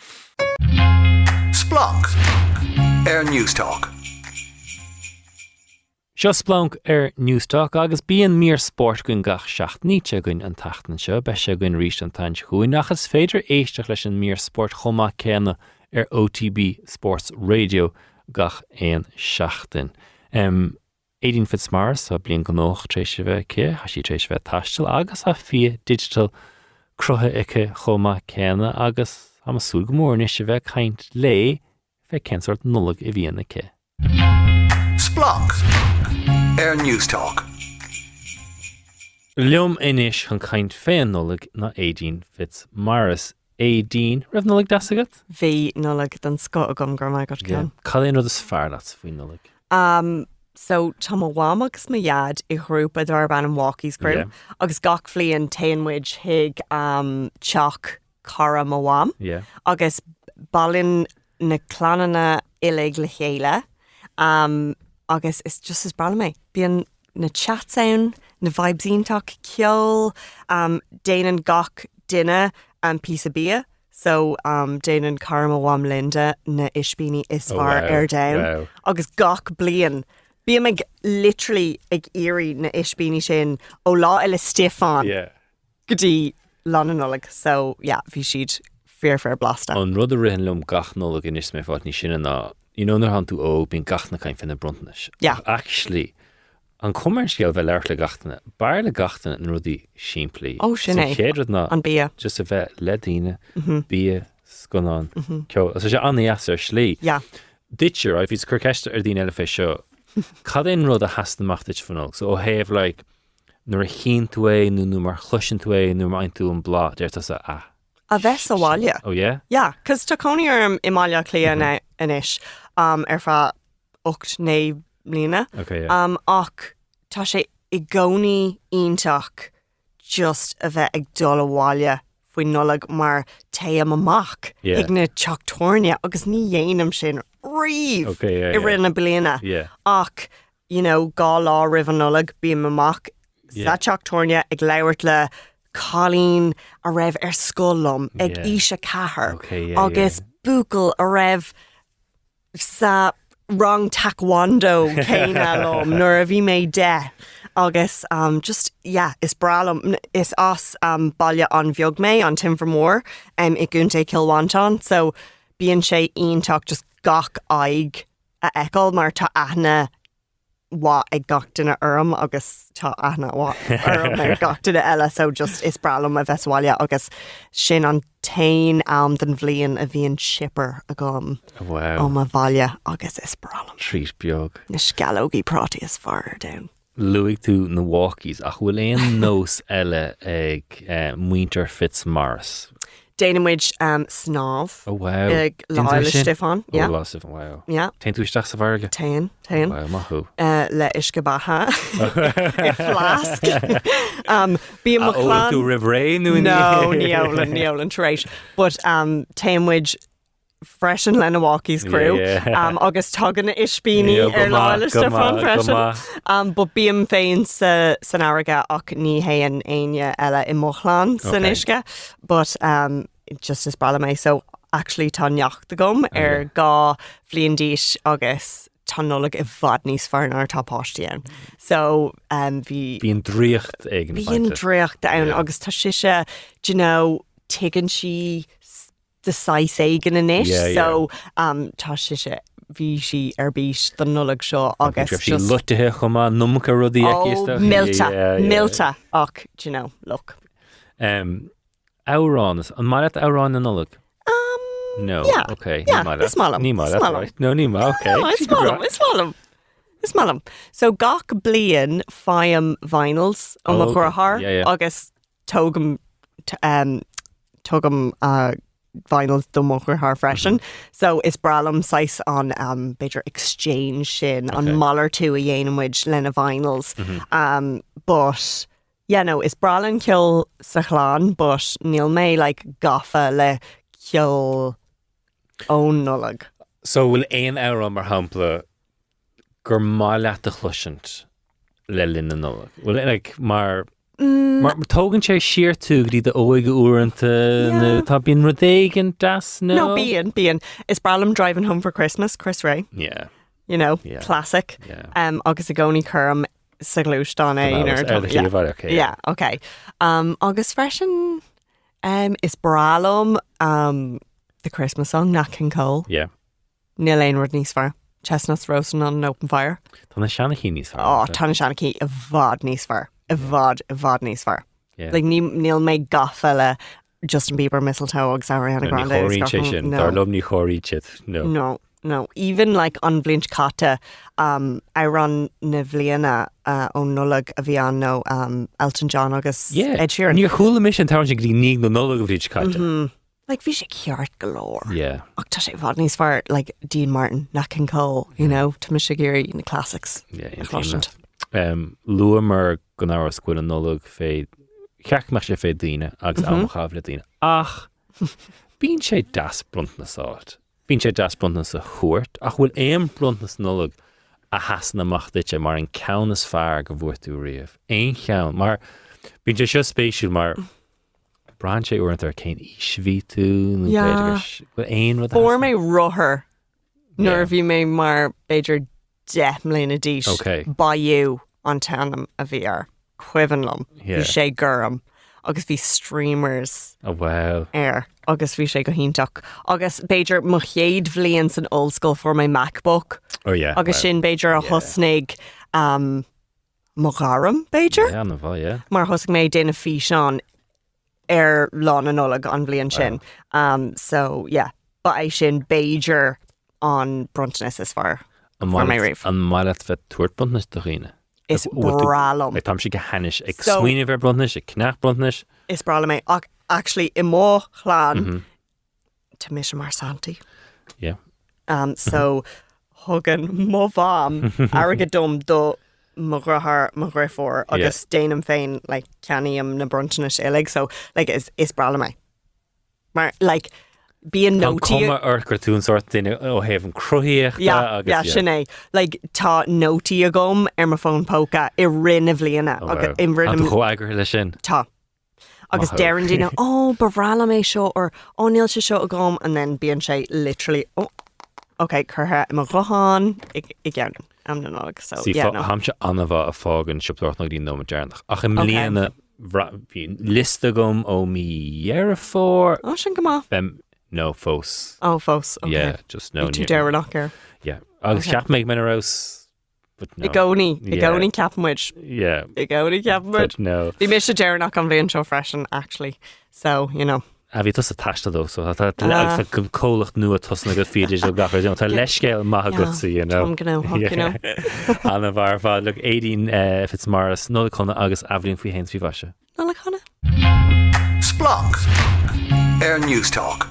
Splanc. Air Newstalk. Seo splank ar Newstalk agus bíon mír sport gon gach seach níte gon an tatan seo be se gon rí an tain chuúin nachchas féidir éisteach leis an mír sport chomá céna ar OTB Sports Radio gach éon seachtain. Um, édín fit smars a blion nóch trééis bheith cé agus a fi digital cruthe ice chomá céna agus am súl gomórne se bheith chaint lé. Splunk. Air Newstalk. Leom inis chun chaint féin nolig na édín fits maras édín rah nolig dasagat? Bhí nóleg den sco a gom gur mai go cean. Calíon rud is fearlat faoi nolig. Um, so tá bháam agus ma iad i grúpa ar ban an walkies crew Yeah. agus gach flion tainmuid hiig um, teach cara má bháam Yeah. agus ballin na clananna ilig le chéile um, agus is just as brala mé bíon na chatsaun na vibesíntaach ceol um, déanaan gach duine an pí a bí so um, déanaan karma bháam linda na isbíní is Oh, far wow, ar da wow. agus gach blian. Bí literally ag iri na isbíní sin ó lá eile Stefan Yeah. gotí lananoleg so yeah, bhí siad fear fear blasta. An rud a rihan lom gach nolig in is mé fát ní sinna ná íónar han tú ó bín gachna caiin finna bruntanis. Yeah. Actually, an commercial bheith leir le gatainna, Bair le gatainna an rudí siimplí. Ó, sin ná An bí. just a bheith ledíine bí sconán. Sé anías ar slí. Yeah. Ditcher a hís chuceiste ar dín eile fé seo. [laughs] Cad éon rud a hastanachtait fanol, so ó héh le nuair a chin tú é eh, nó nó mar chluisian tú é nó mar ein tú eh, an blá déirta sa a. Ah. A bheits a bháile. ó é? Ja, cos tá coní arm imáile clia mm-hmm. na inis um, ar fa 8 né lína. Okay, yeah. um, ach tá sé i gcónaí ionteach just a bheith ag bháile faoi nolag mar ta am amach Yeah. ag na teachtóne agus ní dhéanam sin riomh Okay, yeah, i yeah. rinne bliana Yeah. ach you know, gá lá rih an nolag bí amach Yeah. sa teachtóne ag leirt le cholín a raibh ar scolam ag Yeah. ise cethir Okay, yeah, agus bucal a raibh sa rang taekwondo céine lom nuair a bhí mé de. Agus um, just yeah, is bralam n- is as um, bailile an bheog mé an timframór um, i gúnta kilhaán so bíon sé ionach just gach aig a eáil mar tá wa ag duine orm agus tá aithna wa orm ar gach duine eile so just is bralam a bheitsáile agus sin an tain am den bblion a bhíon shipper a gom Wow. ó ma bhaile agus is bralam. Trís beag. Na scalógaí prátí is far down. Luigh tú na walkies ach bhfuil éon [laughs] nós eile ag uh, Muinter Fitzmaris. Déanamuid um, snáb Oh, wow. ag Didn't láile? Stefan Oh, yeah. lá Stefan, wow. Yeah. Tein tú isteach sa bharge? Tain tain Wow, maithú. uh, le isce batha i flasc um, bí A óla tú rih ré nu No níolan níolan éis, but um, taimmuid freisin lena walkies crew. Yeah, yeah. um, agus tugan na ispíní Yeah, ar Stefan go freisin um, but bíam féin sa, san áige ach ní héan aine eile i Mochlan san Okay. isce but um, just brala mé so actually tá a gom ar gá bbliondíis agus tá nola i bhd níos farnar tápáistían so um, bhí Bhíon dríocht ag Bhíon dréocht ann agus tá siise you know, tuigann si de 6 éigen in isis Yeah, yeah. so um, tá siise bhí si ar bís den nulag seo agus sí lutathe chumá numcha rudí milta milta ach you know, look Um, Árán an mar árán na nulag? Um, no, yeah, okay. yeah, ní is malam, Ní mar right. No ní má, okay. No, it's malam, it's malam. Is malam. So gach blian fiam vinyls an oh, okay. chorthar Yeah, yeah. agus tógam t- um, tógam uh, vinyl do mo haar freisin. So is bralam sais an um, beidir exchange sin an Okay. maller tú a dhéanamid lena vinyls. Um, but yeah, no, is bralan kill sa but níl mé like gafa le kill ón nullag. So bhfuil éon ára mar hapla gur má le a le linna nula. Bhfuil ag mar mar tógann sé siir tú grí de óige úanta Yeah. tá bíon rudéigen das nó No, being, being. Is bralam driving home for Christmas, Chris Rea, Yeah. you know, Yeah. classic. Yeah. Um, agus a goni curm sa glúán é Well, it's early yeah. Okay, yeah, okay. Um, agus freshen um, is bralum um, the Christmas song, Nat King Cole. Yeah. Neil Aylward níos far. Chestnuts roasting on an open fire. Tá na seanna chi níos Oh, Tana Shanaki, a vod níos far. A vod, a níos far. Like, ní- Neil mé gaffa Justin Bieber, Mistletoe, agus Ariana Grande. choí agus sé sin no. dar lom ní choirí no. No, no. Even like on Blinch Kata, um, I run Nivliana uh, on Nullag a Viano, um, Elton John agus Yeah. Ed Sheeran. Níor chuúla mis an tá sin grí ní nula go bhríd caite. Mhm. Like, vi sé ceart galore. Yeah. Ach, tá sé fad níos far, like, Dean Martin, Nat King Cole, you know, to me sé géirí in the classics. Yeah, cloisiant. Um, Lua mar go áhar scuil an nulog fé ceach me sé fé daine agus Mhm. amchah le daine. Ach [laughs] bín sé das brunt na sáit. Sé das brunt na sa chuirt ach bhfuil éon brunt na nulog a hasan amach sé mar an ceannas fear go bhhuiú riamh. Éon chean mar bín sé seo spéisiú mar Bran sé uint ar cén isví tú éon rud a For hasan. me ruther, Yeah. nor vi me mar Beiger definitely na dish. Okay. By you on tanam a VR. Quivenlum. Yeah. Vi sé gurm. Agus vi streamers. Oh, well. air agus bhí sé go híntaach agus Beiidir mo chéad bblion san oldscoil for my MacBook Oh, yeah. well. sin Beiidir a thusnig um, mogaram Beiidir Yeah, bhá, yeah. mar thusig méid déna fi seán ar lá an nóla an bblion sin um, so yeah ba é sin Beiidir an bruntness is far An maiile rave an maiile bheith tuairtbund na doghine. is bralam Ag tam si go henis ag swinoine bheith brunnis, ag cnach brunnis. is brala mé ach actually i mó chláán te mis mar Santi. Yeah. Um, so thugan mó bhám agad dom do mo réfór agus déanam féin le ceaníam na bruntainna éleg so like, is, is brala mé. Mar like, bí an Tá nótí cuma ar gur tún sort duine ó heh an cruíocht ja, sinné like, tá nótí a gom ar mar fón póca i rinne bbliana agus i rinne cho agur lei sin. tá. agus dean dína ó barrála mé seo ar óníil se seo a gom an then bíon sé literally ó Ok, chutha im roáán i gcean am na nág so Sí yeah, no. hamse anmh a fágan siúptart nó dí nó dearnach. Ach im líana hín lista gom ó míhear fór sin go má bem nó fós. ó fós okay. Yeah, just no. tú deir nach ar Yeah. Agus Okay. ceap méid men arás. I gcóí i Yeah. gcóí ceapmuid Yeah. i gcóí ceapmuid But no. Bhí mé sé dearnach an bhíon seo freisin actually so you know A bhí tus a taiste dó so tá Ah. go cólacht nu a tosna go fiidir ó gafir tá leiscéil maitha Yeah, gosaí you know. Tom gná, Tom gná. [laughs] Anna bhar fá le éín if mars nó chuna agus ablíonn fao hés fi bhaise. ná le chuna Splanc. Air Newstalk.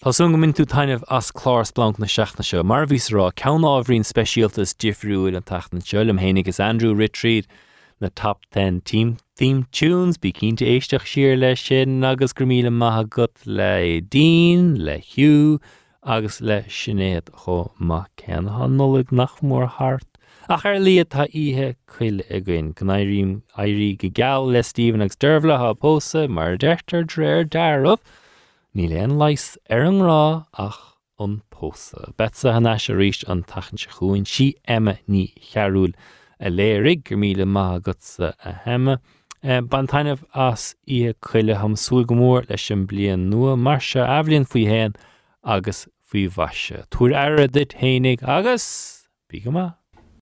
Tásún go minn tú tainemh as chlás blanc na seaachna seo, mar vís rá cean ábhrín speisialtas difriúil an tatan seolum hénig is Andrew Retreat na top 10 team theme tunes bí cínta éisteach siir le sin agus gur míle maithe gut le Dean, le Hugh agus le sinnéad cho má ceanha nulaigh nach mór hart. Ach ar líad tá ihe chuile a gin gnéirim airí go geall le Stephen agus d'irhla ha pósa mar deirtar dréir darmh, Ní leon leis ar an rá ach an pósa. Betsa hanna se ríist an tachan se chuin si Emma ní chearúil a léirigh gur míle má gosa a heime. Eh, ban tainemh as í chuile ham súl gomór leis sin blion nua mar se eblionn faoi héin agus faoi bhaise. Túair air dit hénig agus bí go.